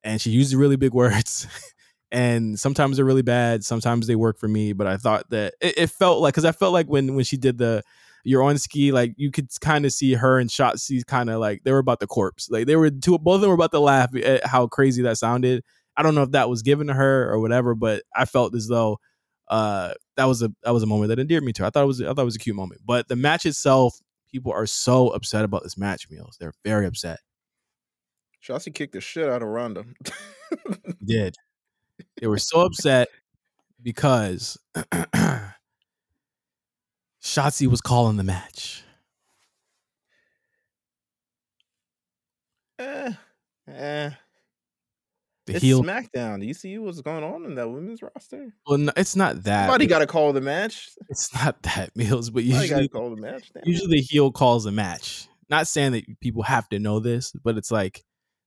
and she used really big words. and sometimes they're really bad. Sometimes they work for me. But I thought that it, it felt like because I felt like when when she did the you're on ski, like you could kind of see her and Shotzi kind of like they were about the corpse. Like they were two, both of them were about to laugh at how crazy that sounded. I don't know if that was given to her or whatever, but I felt as though uh, that was a that was a moment that endeared me to her. I thought it was I thought it was a cute moment. But the match itself, people are so upset about this match Meelz. They're very upset. Shotzi kicked the shit out of Ronda. did. They were so upset because Shotzi was calling the match. Eh, eh. The it's heel. SmackDown. Do you see what's going on in that women's roster? Well, no, it's not that. Somebody got to call the match. It's not that Meelz, but Somebody got to usually call the match. Damn. usually the heel calls the match. Not saying that people have to know this, but it's like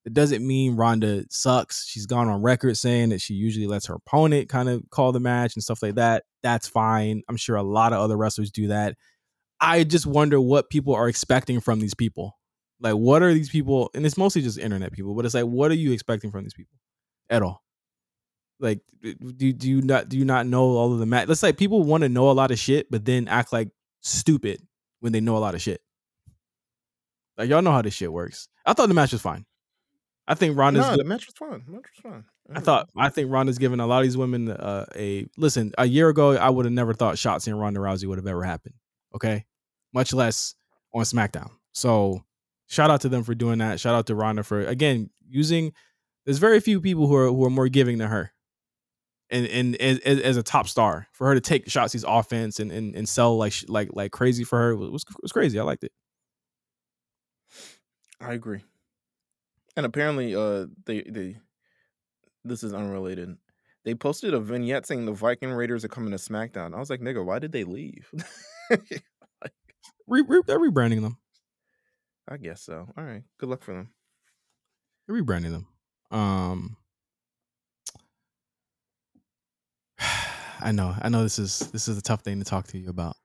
it doesn't mean Ronda sucks. She's gone on record saying that she usually lets her opponent kind of call the match and stuff like that. That's fine. I'm sure a lot of other wrestlers do that. I just wonder what people are expecting from these people. Like, what are these people? And it's mostly just internet people, but it's like, what are you expecting from these people at all? Like, do do you not do you not know all of the match? Let's like people want to know a lot of shit, but then act like stupid when they know a lot of shit. Like y'all know how this shit works. I thought the match was fine. I think Ronda's. no, the match was fun. The match was fun. I thought I think Ronda's giving a lot of these women uh, a listen. A year ago, I would have never thought shots in Ronda Rousey would have ever happened. Okay, much less on SmackDown. So shout out to them for doing that. Shout out to Ronda for again using. There's very few people who are who are more giving than her, and and as, as a top star for her to take Shotzi's offense and and, and sell like like like crazy for her was was crazy. I liked it. I agree. And apparently, uh, they they this is unrelated. They posted a vignette saying the Viking Raiders are coming to SmackDown. I was like, nigga, why did they leave? Re, re, they're rebranding them. I guess so. All right. Good luck for them. They're rebranding them. Um, I know, I know. This is this is a tough thing to talk to you about.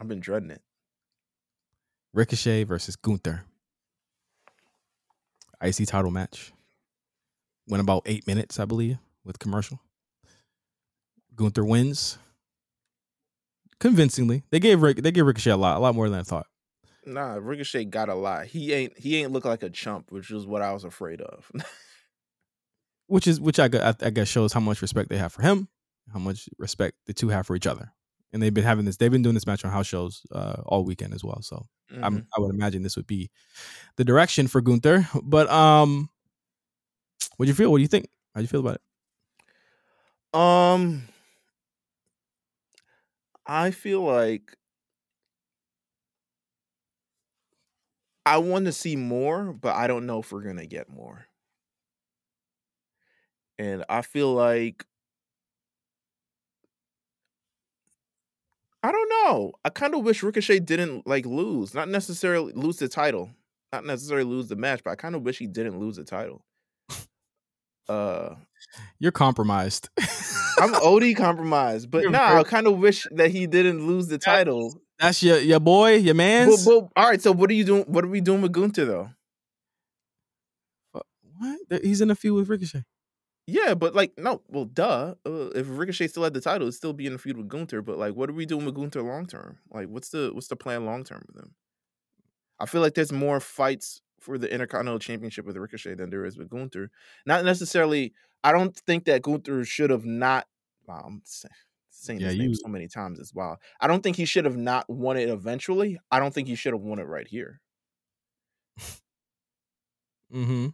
I've been dreading it. Ricochet versus Gunther. IC title match. Went about eight minutes, I believe, with commercial. Gunther wins convincingly. They gave Rick, they gave Ricochet a lot, a lot more than I thought. Nah, Ricochet got a lot. He ain't he ain't look like a chump, which is what I was afraid of. Which is which I, I, guess shows how much respect they have for him, how much respect the two have for each other. And they've been having this. They've been doing this match on house shows uh, all weekend as well. So I'm, Mhm. I would imagine this would be the direction for Gunther. But um, what do you feel? What do you think? How do you feel about it? Um, I feel like I want to see more, but I don't know if we're gonna get more. And I feel like I don't know. I kind of wish Ricochet didn't like lose, not necessarily lose the title, not necessarily lose the match, but I kind of wish he didn't lose the title. Uh, You're compromised. I'm OD compromised, but You're nah, I kind of wish that he didn't lose the title. That's your your boy, your man. all right, so what are you doing? What are we doing with Gunther though? what? He's in a feud with Ricochet. Yeah, but like, no, well, duh. Uh, if Ricochet still had the title, it'd still be in a feud with Gunther. But like, what are we doing with Gunther long term? Like, what's the what's the plan long term with him? I feel like there's more fights for the Intercontinental Championship with Ricochet than there is with Gunther. Not necessarily. I don't think that Gunther should have not. Wow, I'm sa- saying Yeah, this name you- so many times as well. I don't think he should have not won it eventually. I don't think he should have won it right here. Mm-hmm.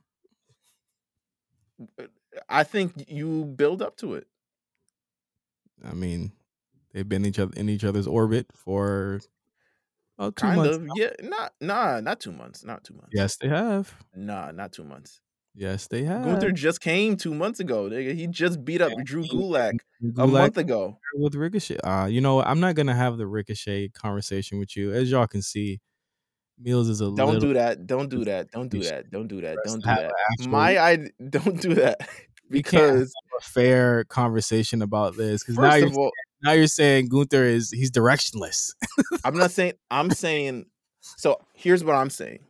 I think you build up to it. I mean, they've been each other in each other's orbit for oh, two Kind months. of. Yeah. Not. Nah. Not two months. Not two months. Yes, they have. Nah. Not two months. Yes, they have. Gunther just came two months ago. Nigga. He just beat up Drew Gulak a month ago. with Ricochet. Uh, you know. I'm not gonna have the Ricochet conversation with you. As y'all can see, Meelz is a little Don't little. do that. Don't do that. Don't do that. Don't do that. Don't do that. My I don't do that We can't have because a fair conversation about this because now you're all, now you're saying Gunther is he's directionless. I'm not saying I'm saying so here's what I'm saying.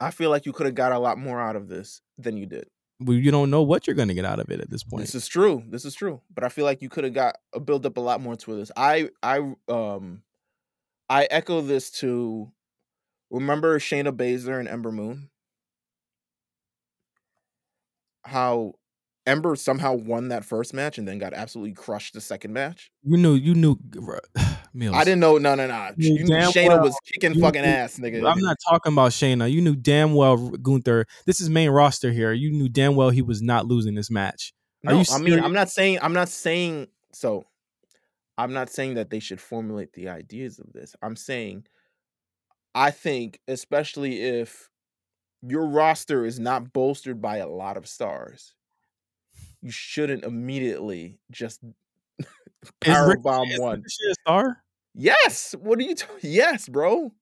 I feel like you could have got a lot more out of this than you did. Well, you don't know what you're gonna get out of it at this point. This is true. This is true. But I feel like you could have got a build up a lot more to this. I I um I echo this to remember Shayna Baszler and Ember Moon. how Ember somehow won that first match and then got absolutely crushed the second match? You knew, you knew, Meelz. I didn't know. No, no, no. You You, damn Shayna well- was kicking fucking knew- ass, nigga. I'm not talking about Shayna. You knew damn well Gunther. This is main roster here. You knew damn well he was not losing this match. Are No, I mean. I'm not saying. I'm not saying. So, I'm not saying that they should formulate the ideas of this. I'm saying, I think, especially if your roster is not bolstered by a lot of stars, you shouldn't immediately just power bomb is one. Star? Yes. What are you? T- yes, bro.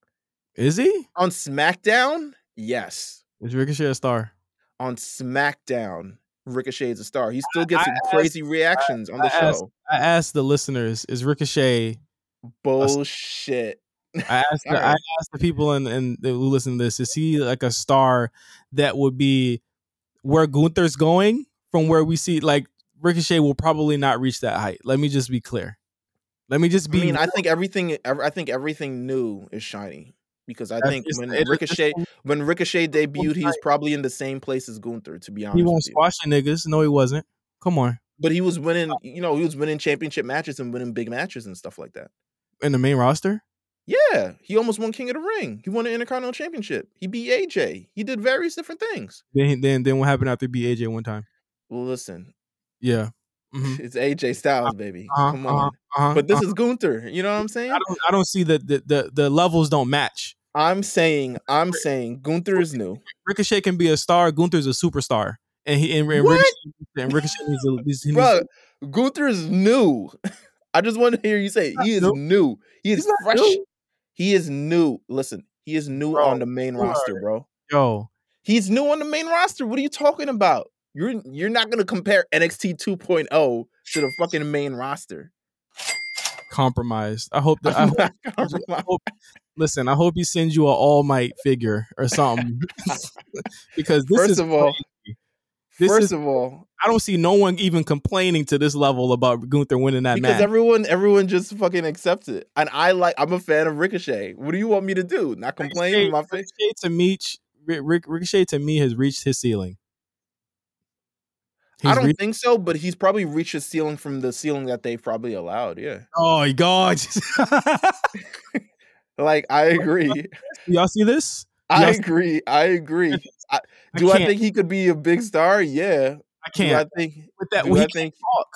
Is he? On SmackDown, yes. Is Ricochet a star? On SmackDown, Ricochet is a star. He still I gets some asked- crazy reactions on the I asked- show. I asked the listeners, is Ricochet Bullshit. I asked the, I asked the people and and who listen to this, is he like a star that would be where Gunther's going from where we see like Ricochet will probably not reach that height. Let me just be clear. Let me just be. I mean, I think everything. I think everything new is shiny because I That's think just- when Ricochet when Ricochet debuted, he was probably in the same place as Gunther. To be honest, he won't squash the niggas. No, he wasn't. Come on. but he was winning. You know, he was winning championship matches and winning big matches and stuff like that. In the main roster? Yeah, he almost won King of the Ring. He won the Intercontinental Championship. He beat AJ. He did various different things. Then then then what happened after he beat AJ one time? Well, listen, Yeah. Mhm. it's AJ Styles, baby. Uh-huh, Come uh-huh, on. uh-huh, But this uh-huh. is Gunther. You know what I'm saying? I don't I don't see that the, the the levels don't match. I'm saying, I'm saying Gunther is new. Ricochet can be a star. Gunther's a superstar, and he and, and What? Ricochet, and Ricochet needs to, needs, he needs Bro, Gunther is new. I just want to hear you say he is new. new. He is fresh. new. He is new. Listen, he is new Bro, on the main you roster, bro. yo, He's new on the main roster. What are you talking about? You're you're not gonna compare NXT 2.0 to the fucking main roster. compromised. I hope that I hope, I hope- listen. I hope he sends you an All Might figure or something, because this First is of all, crazy. This First is- of all, I don't see no one even complaining to this level about Gunther winning that because match. everyone everyone just fucking accepts it, and I like I'm a fan of Ricochet. What do you want me to do? Not complain in my face? Ricochet to me, Ric- Ric- Ricochet to me has reached his ceiling. I don't reached- think so, but he's probably reached a ceiling from the ceiling that they probably allowed. Yeah, oh my god! like I agree. Y'all see this? I Yes. agree. I agree. I, do I, can't. think he could be a big star? Yeah. I Do I can't think? with that. do he I can't think? talk,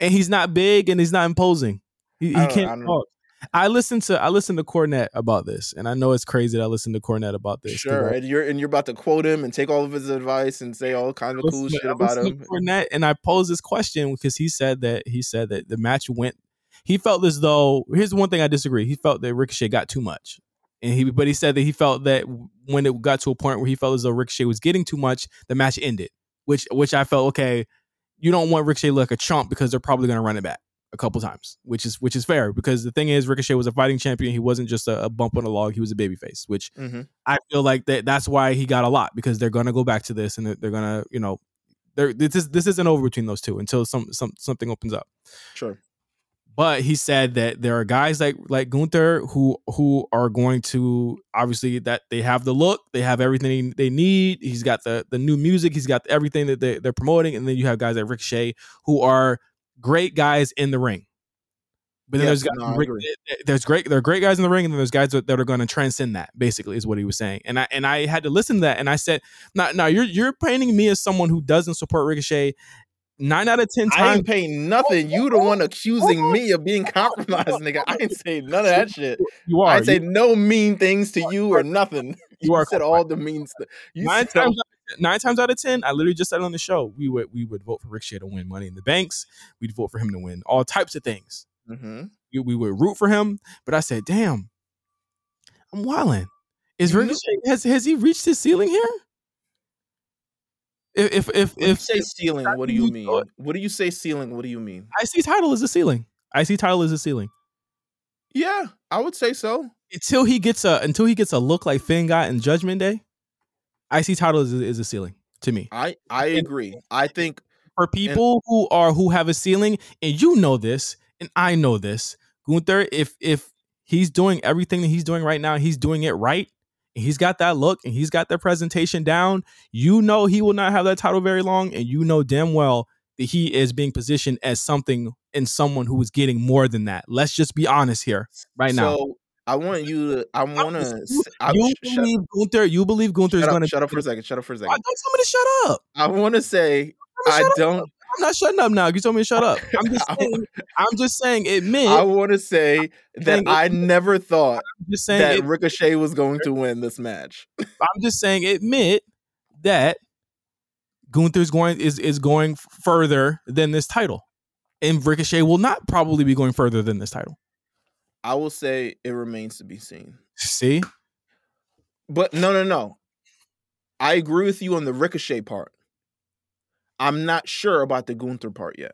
and he's not big, and he's not imposing. He, he I I can't talk. I listened to I listened to Cornette about this, and I know it's crazy that I listened to Cornette about this. Sure, and you're and you're about to quote him and take all of his advice and say all kinds of cool to- shit about him. Cornette, and I posed this question because he said that he said that the match went. He felt as though here's the one thing I disagree. He felt that Ricochet got too much, and he but he said that he felt that when it got to a point where he felt as though Ricochet was getting too much, the match ended. Which which I felt okay. You don't want Ricochet like a chump because they're probably going to run it back a couple times, which is which is fair because the thing is Ricochet was a fighting champion. He wasn't just a, a bump on a log. He was a babyface, which hmm I feel like that that's why he got a lot because they're gonna go back to this and they're, they're gonna you know they're this is this isn't over between those two until some some something opens up. Sure. But he said that there are guys like like Gunther who who are going to obviously that they have the look, they have everything they need. He's got the the new music, he's got everything that they, they're promoting, and then you have guys like Ricochet who are great guys in the ring. But then Yes, there's guys, no, I there's great there are great guys in the ring, and then there's guys that, that are going to transcend that. Basically, is what he was saying, and I and I had to listen to that, and I said, "Now, now you're you're painting me as someone who doesn't support Ricochet. Nine out of ten I times, ain't paying nothing. You the one accusing me of being compromised, nigga. I ain't say none of that shit. you are. I say no mean things to you or nothing. you are said all the mean stuff. You nine times nine times out of ten, I literally just said on the show, we would we would vote for Ricochet to win Money in the Banks. We'd vote for him to win all types of things. Mhm. We, we would root for him. But I said, damn, I'm wilding. Is know- Ricochet has has he reached his ceiling here? If if if, if, say ceiling, what do you mean? it? What do you say ceiling? What do you mean? I see title as a ceiling, I see title as a ceiling. Yeah, I would say so. Until he gets a until he gets a look like Finn got in Judgment Day, IC title is is a ceiling to me. I I And- agree. I think for people who are who have a ceiling, and you know this, and I know this, Gunther, if if he's doing everything that he's doing right now, he's doing it right, and he's got that look and he's got that presentation down, you know he will not have that title very long, and you know damn well that he is being positioned as something and someone who is getting more than that. Let's just be honest here right now. I want you to. I want to. You, you believe Gunther? You believe Gunther is going to shut up for a second? Shut up for a second. Why don't tell me to shut up? I want to say I don't. Up. I'm not shutting up now. You told me to shut up. I'm just saying. I'm just saying. Admit. I want to say that I never thought just saying that it, Ricochet was going to win this match. I'm just saying. Admit that Gunther's going is is going further than this title, and Ricochet will not probably be going further than this title. I will say it remains to be seen. See? But no, no, no. I agree with you on the Ricochet part. I'm not sure about the Gunther part yet.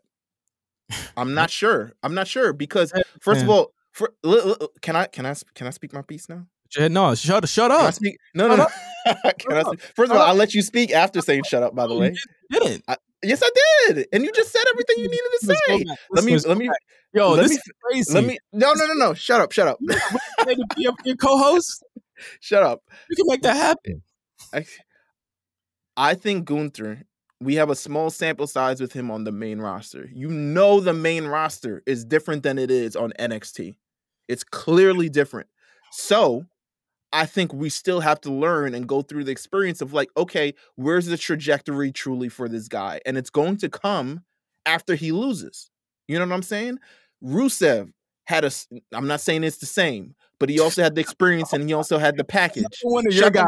I'm not sure. I'm not sure because first of all, for, can I can I can I speak my piece now? No, shut up shut up. Speak, no, no, no. can I speak? First of all, I'll let you speak after saying shut up. By the way, you didn't. I, yes, I did, and you just said everything you needed to say. Let me let me Yo, let this me, is crazy. Let me no no no no. Shut up, shut up. your, your co-host. Shut up. You can make that happen. I, I think Gunther. We have a small sample size with him on the main roster. You know the main roster is different than it is on NXT. It's clearly different. So I think we still have to learn and go through the experience of like, okay, where's the trajectory truly for this guy? And it's going to come after he loses. You know what I'm saying? Rusev had a. I'm not saying it's the same, but he also had the experience and he also had the package. One of your guys,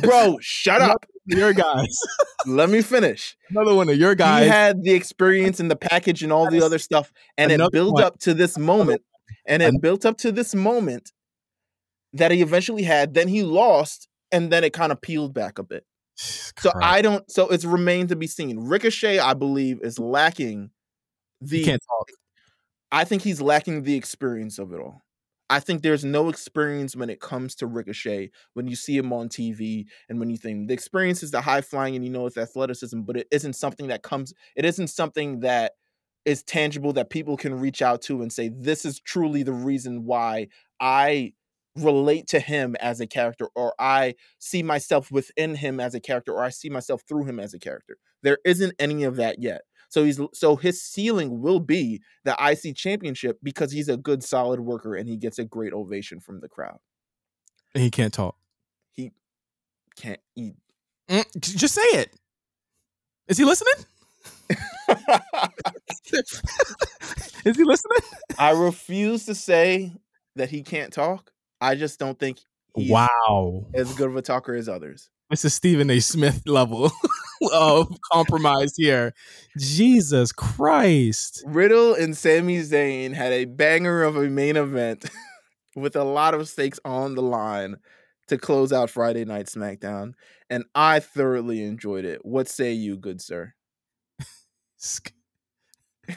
bro. Shut up. Your guys. Let me finish. Another one of your guys. He had the experience and the package and all the other stuff, and Another it built one. up to this moment. And it built up to this moment that he eventually had. Then he lost, and then it kind of peeled back a bit. So I don't. So it's remained to be seen. Ricochet, I believe, is lacking the he can't talk. I think he's lacking the experience of it all. I think there's no experience when it comes to Ricochet when you see him on TV and when you think the experience is the high flying and you know it's athleticism, but it isn't something that comes, it isn't something that is tangible that people can reach out to and say, this is truly the reason why I relate to him as a character or I see myself within him as a character or I see myself through him as a character. There isn't any of that yet. So he's so his ceiling will be the IC championship because he's a good solid worker and he gets a great ovation from the crowd. And he can't talk. He can't eat. Mm, just say it. Is he listening? Is he listening? I refuse to say that he can't talk. I just don't think wow as good of a talker as others. This is Stephen A. Smith level of compromise here. Jesus Christ. Riddle and Sami Zayn had a banger of a main event with a lot of stakes on the line to close out Friday Night SmackDown, and I thoroughly enjoyed it. What say you, good sir?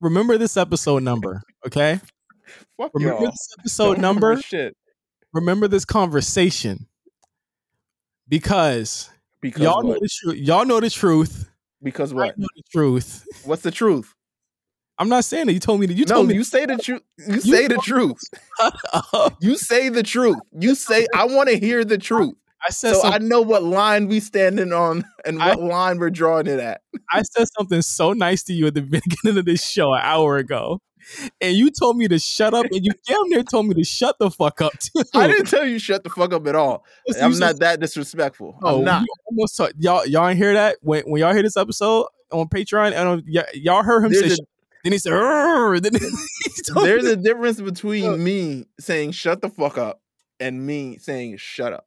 Remember this episode number, okay? Fuck Remember y'all. this episode number? remember shit. Remember this conversation because, Because y'all know the truth. Y'all know the truth. Because I what? know the truth. What's the truth? I'm not saying that. You told me that. You no, told me. you say the truth. You say the truth. You say the truth. You say I want to hear the truth. I said So I know what line we standing on and I- what line we're drawing it at. I said something so nice to you at the beginning of this show an hour ago, and you told me to shut up, and you damn near told me to shut the fuck up too. I didn't tell you shut the fuck up at all. I'm not that disrespectful. Oh, I'm not. almost talk- y'all y'all ain't hear that when when y'all hear this episode on Patreon and y- y'all heard him say. A- Then he said, then he There's me- a difference between me saying shut the fuck up and me saying shut up.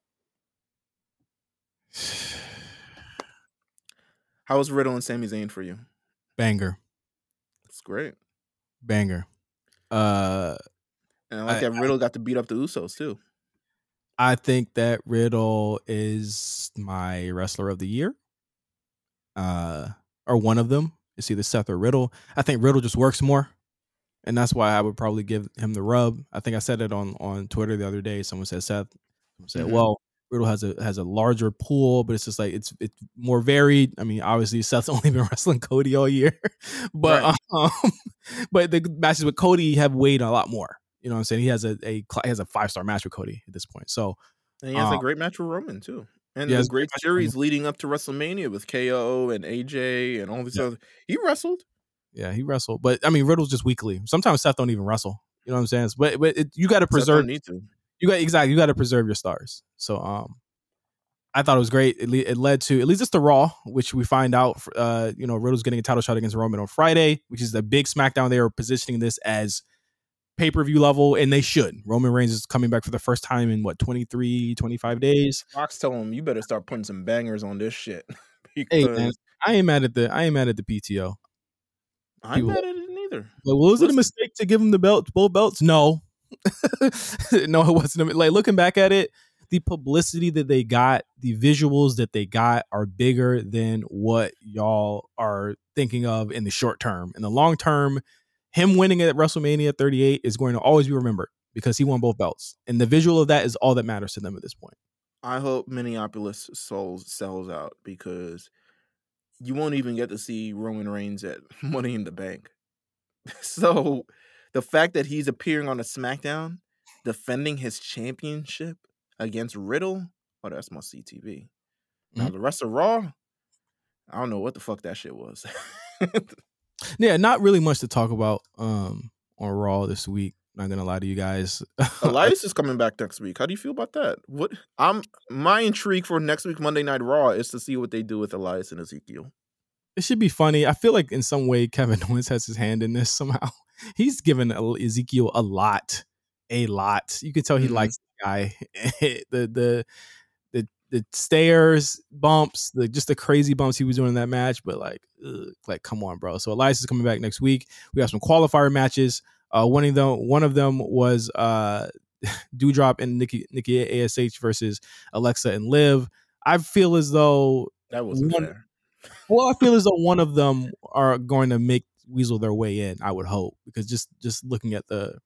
How was Riddle and Sami Zayn for you? banger, It's great. Banger. Uh, And I like I- that Riddle got to beat up the Usos too. I think that Riddle is my wrestler of the year. Uh, or one of them. It's either Seth or Riddle. I think Riddle just works more, and that's why I would probably give him the rub. I think I said it on on Twitter the other day. Someone said Seth. Someone said, Mhm. "Well, Riddle has a has a larger pool, but it's just like it's it's more varied." I mean, obviously Seth's only been wrestling Cody all year, but Right. um, but the matches with Cody have weighed a lot more. You know what I'm saying? He has a, a he has a five star match with Cody at this point. So and he has a um, great match with Roman too. And Yeah, a great great match with Roman. series leading up to WrestleMania with KO and AJ and all these Yeah. other. He wrestled. yeah, he wrestled, but I mean Riddle's just weekly. Sometimes Seth don't even wrestle. You know what I'm saying? But but it, you got to preserve need to. You got exactly you got to preserve your stars. So um, I thought it was great. It, le- it led to it leads us to Raw, which we find out uh you know Riddle's getting a title shot against Roman on Friday, which is the big SmackDown. They are positioning this as pay per view level, and they should. Roman Reigns is coming back for the first time in what 23, 25 days. Fox told him, "You better start putting some bangers on this shit." Hey man, I ain't mad at the I ain't mad at the PTO. I'm people- mad at it neither. Like, was it a mistake to give him the belt, both belts? No, no, it wasn't. Like looking back at it, the publicity that they got, the visuals that they got, are bigger than what y'all are thinking of in the short term. In the long term, him winning at WrestleMania 38 is going to always be remembered because he won both belts, and the visual of that is all that matters to them at this point. I hope Minneapolis souls sells out because you won't even get to see Roman Reigns at Money in the Bank. So the fact that he's appearing on a SmackDown defending his championship against Riddle, oh, that's my CTV. Now Mhm. the rest of Raw, I don't know what the fuck that shit was. Yeah, not really much to talk about um, on Raw this week. Not gonna lie to you guys. Elias is coming back next week. How do you feel about that? What I'm my intrigue for next week Monday Night Raw is to see what they do with Elias and Ezekiel. it should be funny. I feel like in some way Kevin Owens has his hand in this somehow. He's given Ezekiel a lot, a lot. You can tell he Mhm. likes the guy. the the the the stairs, bumps, the just the crazy bumps he was doing in that match. But like, ugh, like come on, bro. So Elias is coming back next week. We have some qualifier matches. Uh, one of them, one of them was uh, Doudrop and Nikki Nikki Ash versus Alexa and Liv. I feel as though That wasn't One- fair. well, I feel as though one of them are going to make weasel their way in. I would hope because just just looking at the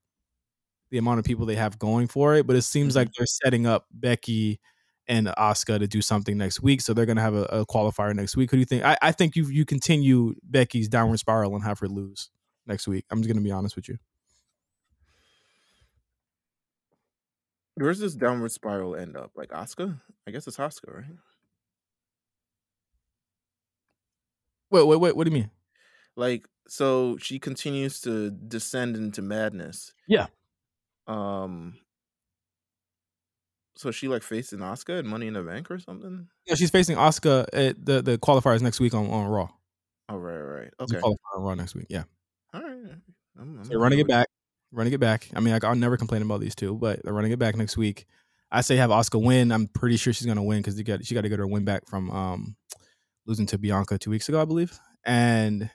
the amount of people they have going for it, but it seems Mhm. like they're setting up Becky and Asuka to do something next week, so they're going to have a, a qualifier next week. Who do you think? I, I think you you continue Becky's downward spiral and have her lose next week. I'm just going to be honest with you. Where's this downward spiral end up? Like Asuka? I guess it's Asuka, right? Wait, wait, wait. What do you mean? Like, so she continues to descend into madness. Yeah. Um. So she like facing Asuka and Money in the Bank or something? Yeah, she's facing Asuka at the the qualifiers next week on on Raw. Oh right, right. right. There's a Okay. qualifier on Raw next week. Yeah. All right. I'm, I'm So they're running it back, running it back. I mean, I, I'll never complain about these two, but they're running it back next week. I say have Asuka win. I'm pretty sure she's gonna win because she got to get her win back from um losing to Bianca two weeks ago, I believe, and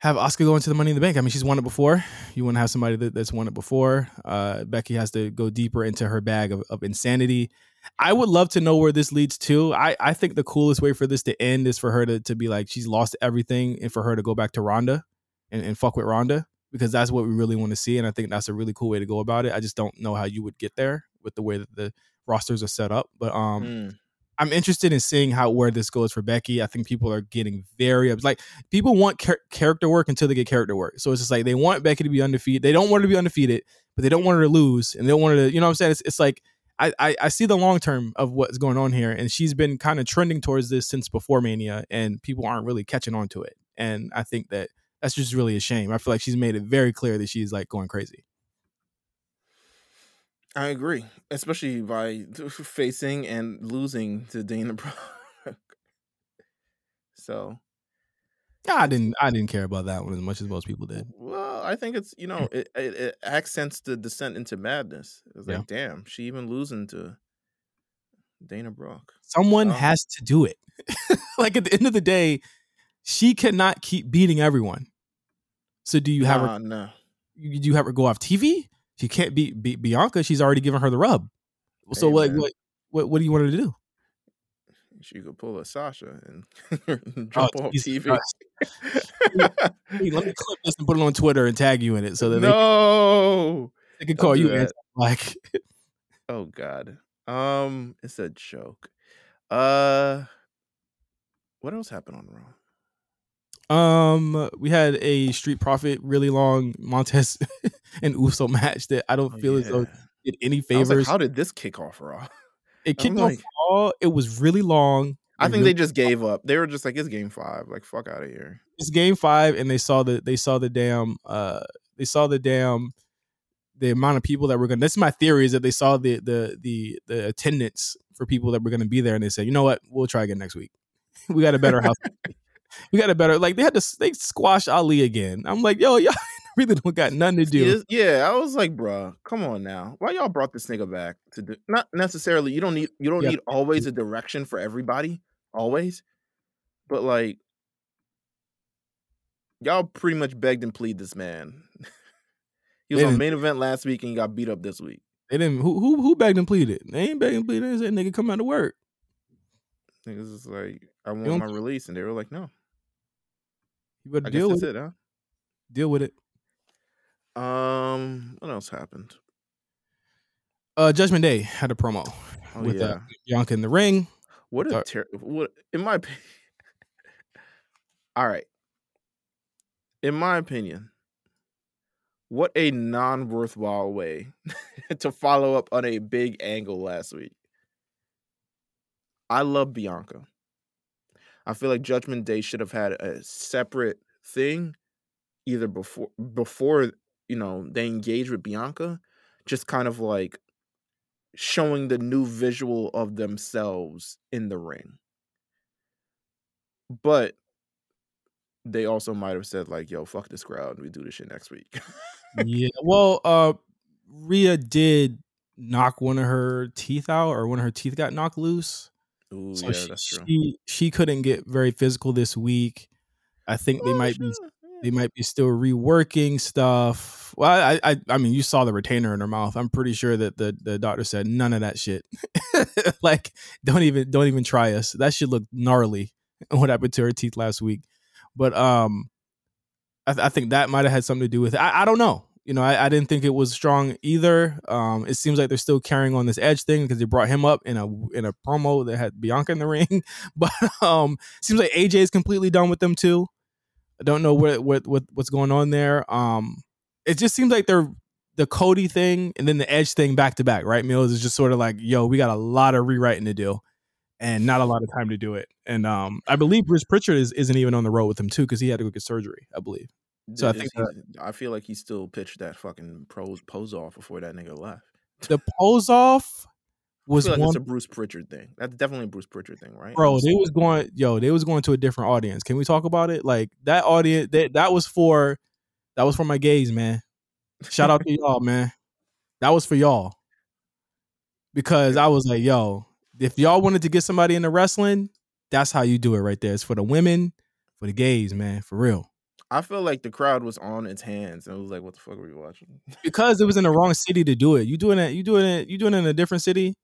have Asuka go into the Money in the Bank. I mean, she's won it before. You want to have somebody that, that's won it before. Uh, Becky has to go deeper into her bag of, of insanity. I would love to know where this leads to. I, I think the coolest way for this to end is for her to, to be like she's lost everything and for her to go back to Ronda and, and fuck with Ronda because that's what we really want to see. And I think that's a really cool way to go about it. I just don't know how you would get there with the way that the rosters are set up. But um. Mm. I'm interested in seeing how where this goes for Becky. I think people are getting very like people want char- character work until they get character work. So it's just like they want Becky to be undefeated. They don't want her to be undefeated, but they don't want her to lose, and they don't want her to. You know what I'm saying? It's, it's like I, I I see the long term of what's going on here, and she's been kind of trending towards this since before Mania, and people aren't really catching on to it. And I think that that's just really a shame. I feel like she's made it very clear that she's like going crazy. I agree, especially by facing and losing to Dana Brooke. so, I didn't I didn't care about that one as much as most people did. well, I think it's you know it, it, it accents the descent into madness. It's like, damn, she even losing to Dana Brooke. Someone Oh. has to do it. like at the end of the day, she cannot keep beating everyone. So do you have her? Nah. You do you have her go off TV? She can't beat, beat Bianca. She's already given her the rub. So Hey, what, what what what do you want her to do? She could pull a Sasha and jump off Oh, Jesus TV. Hey, let me clip this and put it on Twitter and tag you in it so that no. they, they can call you anti-black. Oh God. Um, it's a joke. Uh, what else happened on Raw? Um, we had a Street Profit really long Montez and Uso match that I don't Oh, feel as though did any favors. like, how did this kick off Raw? it kicked off Raw. It was really long. I think really- they just gave up. They were just like, it's game five. Like, fuck out of here. it's game five, and they saw the they saw the damn uh they saw the damn the amount of people that were gonna. That's my theory is that they saw the the the the attendance for people that were gonna be there, and they said, you know what, we'll try again next week. we got a better house. We got a better like they had to they squash Ali again. I'm like, yo, y'all really don't got nothing to do. Yeah, I was like, bruh, come on now. Why y'all brought this nigga back to do not necessarily you don't need you don't Yeah. need always a direction for everybody, always. But like y'all pretty much begged and plead this man. he was They on main event last week and he got beat up this week. They didn't who who who begged and pleaded. They ain't begged and pleaded. They said nigga come out to work. Niggas is like, I want my release, and they were like, no. You better I deal with it. it, Deal with it. Um, what else happened? Uh, Judgment Day had a promo Oh with yeah, uh, Bianca in the ring. what a sorry. ter- what in my opinion. All right, in my opinion, what a non-worthwhile way to follow up on a big angle last week. I love Bianca. I feel like Judgment Day should have had a separate thing, either before before you know they engage with Bianca, just kind of like showing the new visual of themselves in the ring. But they also might have said like, "Yo, fuck this crowd. We do this shit next week." yeah. Well, uh, Rhea did knock one of her teeth out, or one of her teeth got knocked loose. Ooh, So yeah, she, that's true. she she couldn't get very physical this week. I think they Oh, might be they might be still reworking stuff. Well, I, I I mean, you saw the retainer in her mouth. I'm pretty sure that the the doctor said none of that shit. like, don't even don't even try us. That shit looked gnarly. What happened to her teeth last week? But um, I, th- I think that might have had something to do with it. I, I don't know. You know, I, I didn't think it was strong either. Um, it seems like they're still carrying on this edge thing because they brought him up in a in a promo that had Bianca in the ring. But um, seems like AJ is completely done with them too. I don't know what what what what's going on there. Um, it just seems like they're the Cody thing and then the Edge thing back to back. Right, Mills is just sort of like, yo, we got a lot of rewriting to do, and not a lot of time to do it. And um, I believe Bruce Pritchard is, isn't even on the road with him too because he had to go get surgery. I believe. So I think I feel like he still pitched that fucking pose pose off before that nigga left. The pose off was like one. it's a Bruce Pritchard thing. That's definitely a Bruce Pritchard thing, right? Bro, they was going, yo, they was going to a different audience. Can we talk about it? Like that audience, that that was for, that was for my gays, man. Shout out to y'all, man. That was for y'all. Because I was like, yo, if y'all wanted to get somebody into wrestling, that's how you do it right there. It's for the women, for the gays, man, for real. I feel like the crowd was on its hands and it was like, "What the fuck were you watching?" Because it was in the wrong city to do it. You doing it, you doing it, you doing it in a different city.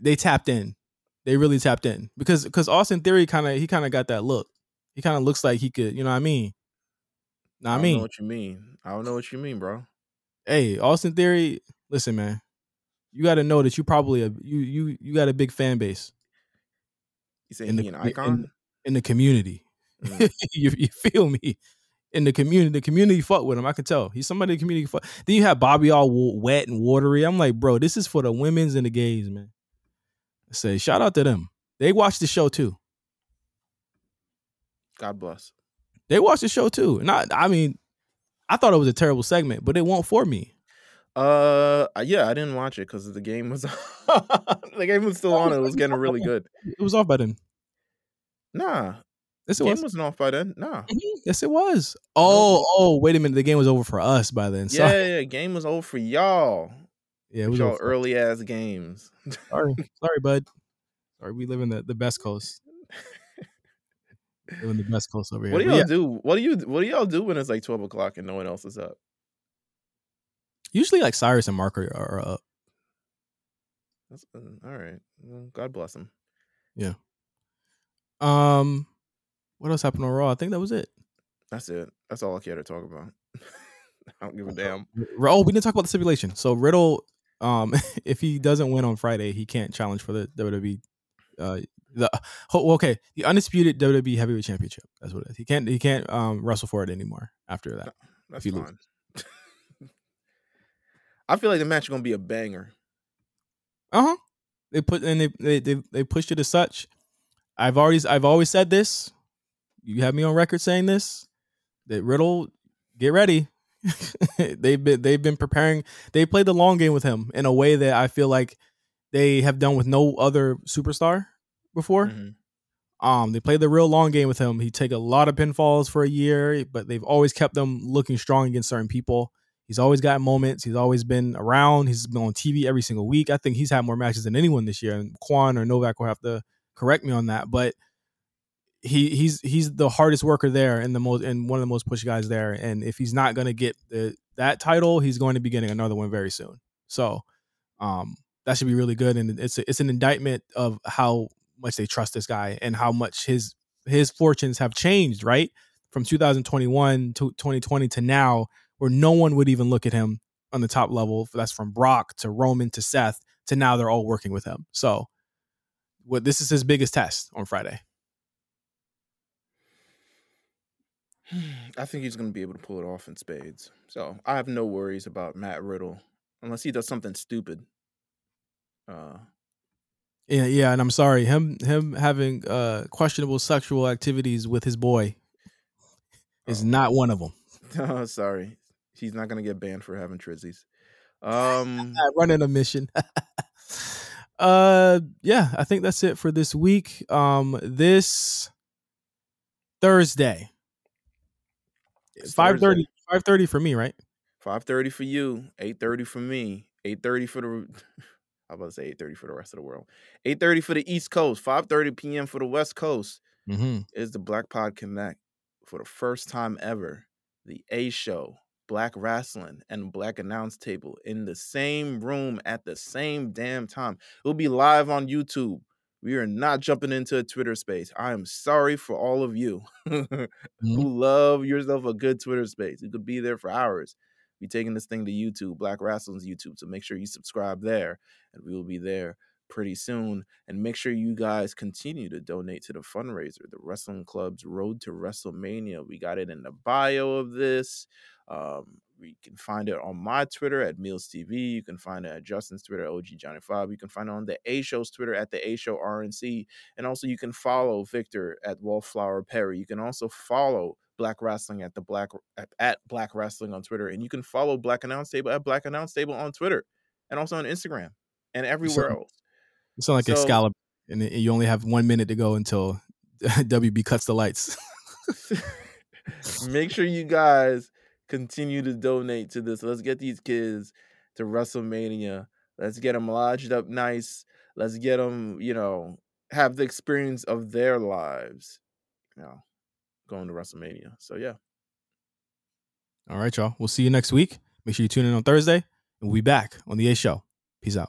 They tapped in. They really tapped in because because Austin Theory kind of he kind of got that look. He kind of looks like he could, you know what I mean? Know I I don't mean, know what you mean. I don't know what you mean, bro. hey, Austin Theory, listen, man, you got to know that you probably a you you you got a big fan base You say In he the- an in- icon? in the community. Mm. you, you feel me? In the community, the community fuck with him. I can tell he's somebody in the community fuck. Then you have Bobby all wet and watery. I'm like, bro, this is for the women's and the gays, man. I say, shout out to them. They watch the show too. God bless. They watch the show too. And I, I mean, I thought it was a terrible segment, but it won't for me. Uh, yeah, I didn't watch it because the game was the game was still on. It was getting really good. It was off by then. Nah, Yes, the it game was. wasn't off by then. Nah. Yes, it was. Oh, oh, wait a minute. The game was over for us by then. Yeah, Sorry. yeah, game was over for y'all. Yeah, it was y'all early ass games. Sorry, sorry, bud. Sorry, we live in the, the best coast. Live in the best coast over here. What do y'all yeah, do? What do you what do y'all do when it's like twelve o'clock and no one else is up? usually like Cyrus and Mark are, are up. That's, uh, all right. Well, God bless them. Yeah. Um, what else happened on Raw? I think that was it. That's it. That's all I care to talk about. I don't give a damn. Oh, we didn't talk about the stipulation. So Riddle, um, if he doesn't win on Friday, he can't challenge for the WWE uh, The okay, the undisputed WWE Heavyweight Championship. That's what it is. He can't he can't um, wrestle for it anymore after that. That's fine. I feel like the match is gonna be a banger. Uh huh. They put and they, they they they pushed it as such. I've always I've always said this. You have me on record saying this. That Riddle, get ready. they've been they've been preparing. They played the long game with him in a way that I feel like they have done with no other superstar before. Mm-hmm. Um, they played the real long game with him. He take a lot of pinfalls for a year, but they've always kept them looking strong against certain people. He's always got moments. He's always been around. He's been on TV every single week. I think he's had more matches than anyone this year. And Quan or Novak will have to correct me on that, but he he's he's the hardest worker there and the most and one of the most push guys there. And if he's not going to get the, that title, he's going to be getting another one very soon. So um, that should be really good. And it's a, it's an indictment of how much they trust this guy and how much his his fortunes have changed. Right from 2021 to 2020 to now, where no one would even look at him on the top level. That's from Brock to Roman to Seth to now they're all working with him. So what this is his biggest test on Friday. I think he's going to be able to pull it off in spades. So I have no worries about Matt Riddle unless he does something stupid. Uh, yeah, yeah, and I'm sorry him him having uh, questionable sexual activities with his boy is oh. not one of them. oh, sorry, he's not going to get banned for having trizzies. Um, running a mission. uh, yeah, I think that's it for this week. Um, this Thursday 5 30 5 30 for me right? 5 30 for you 8 30 for me 8 30 for the i was about to say 8:30 for the rest of the world. 8:30 for the east coast 5:30 p.m for the west coast mm-hmm. is the black pod connect for the first time ever. The a show black wrestling and black announce table in the same room at the same damn time. It'll be live on youtube we are not jumping into a Twitter space. I am sorry for all of you mm-hmm. who love yourself a good Twitter space. You could be there for hours. Be taking this thing to YouTube, Black Wrestling's YouTube. So make sure you subscribe there, and we will be there pretty soon. And make sure you guys continue to donate to the fundraiser, the Wrestling Club's Road to WrestleMania. We got it in the bio of this. Um, you can find it on my Twitter at Meelz TV. You can find it at Justin's Twitter, OG Johnny Five. You can find it on the A Show's Twitter at the A Show RNC. And also you can follow Victor at Wallflower Perry. You can also follow Black Wrestling at the Black at Black Wrestling on Twitter. And you can follow Black Announce Table at Black Announce Table on Twitter and also on Instagram and everywhere sound, else. You sound like so, Excalibur. And you only have one minute to go until WB cuts the lights. Make sure you guys continue to donate to this. Let's get these kids to WrestleMania. Let's get them lodged up nice. Let's get them, you know, have the experience of their lives, you know, going to WrestleMania. So, yeah. All right, y'all. We'll see you next week. Make sure you tune in on Thursday, and we'll be back on the A Show. Peace out.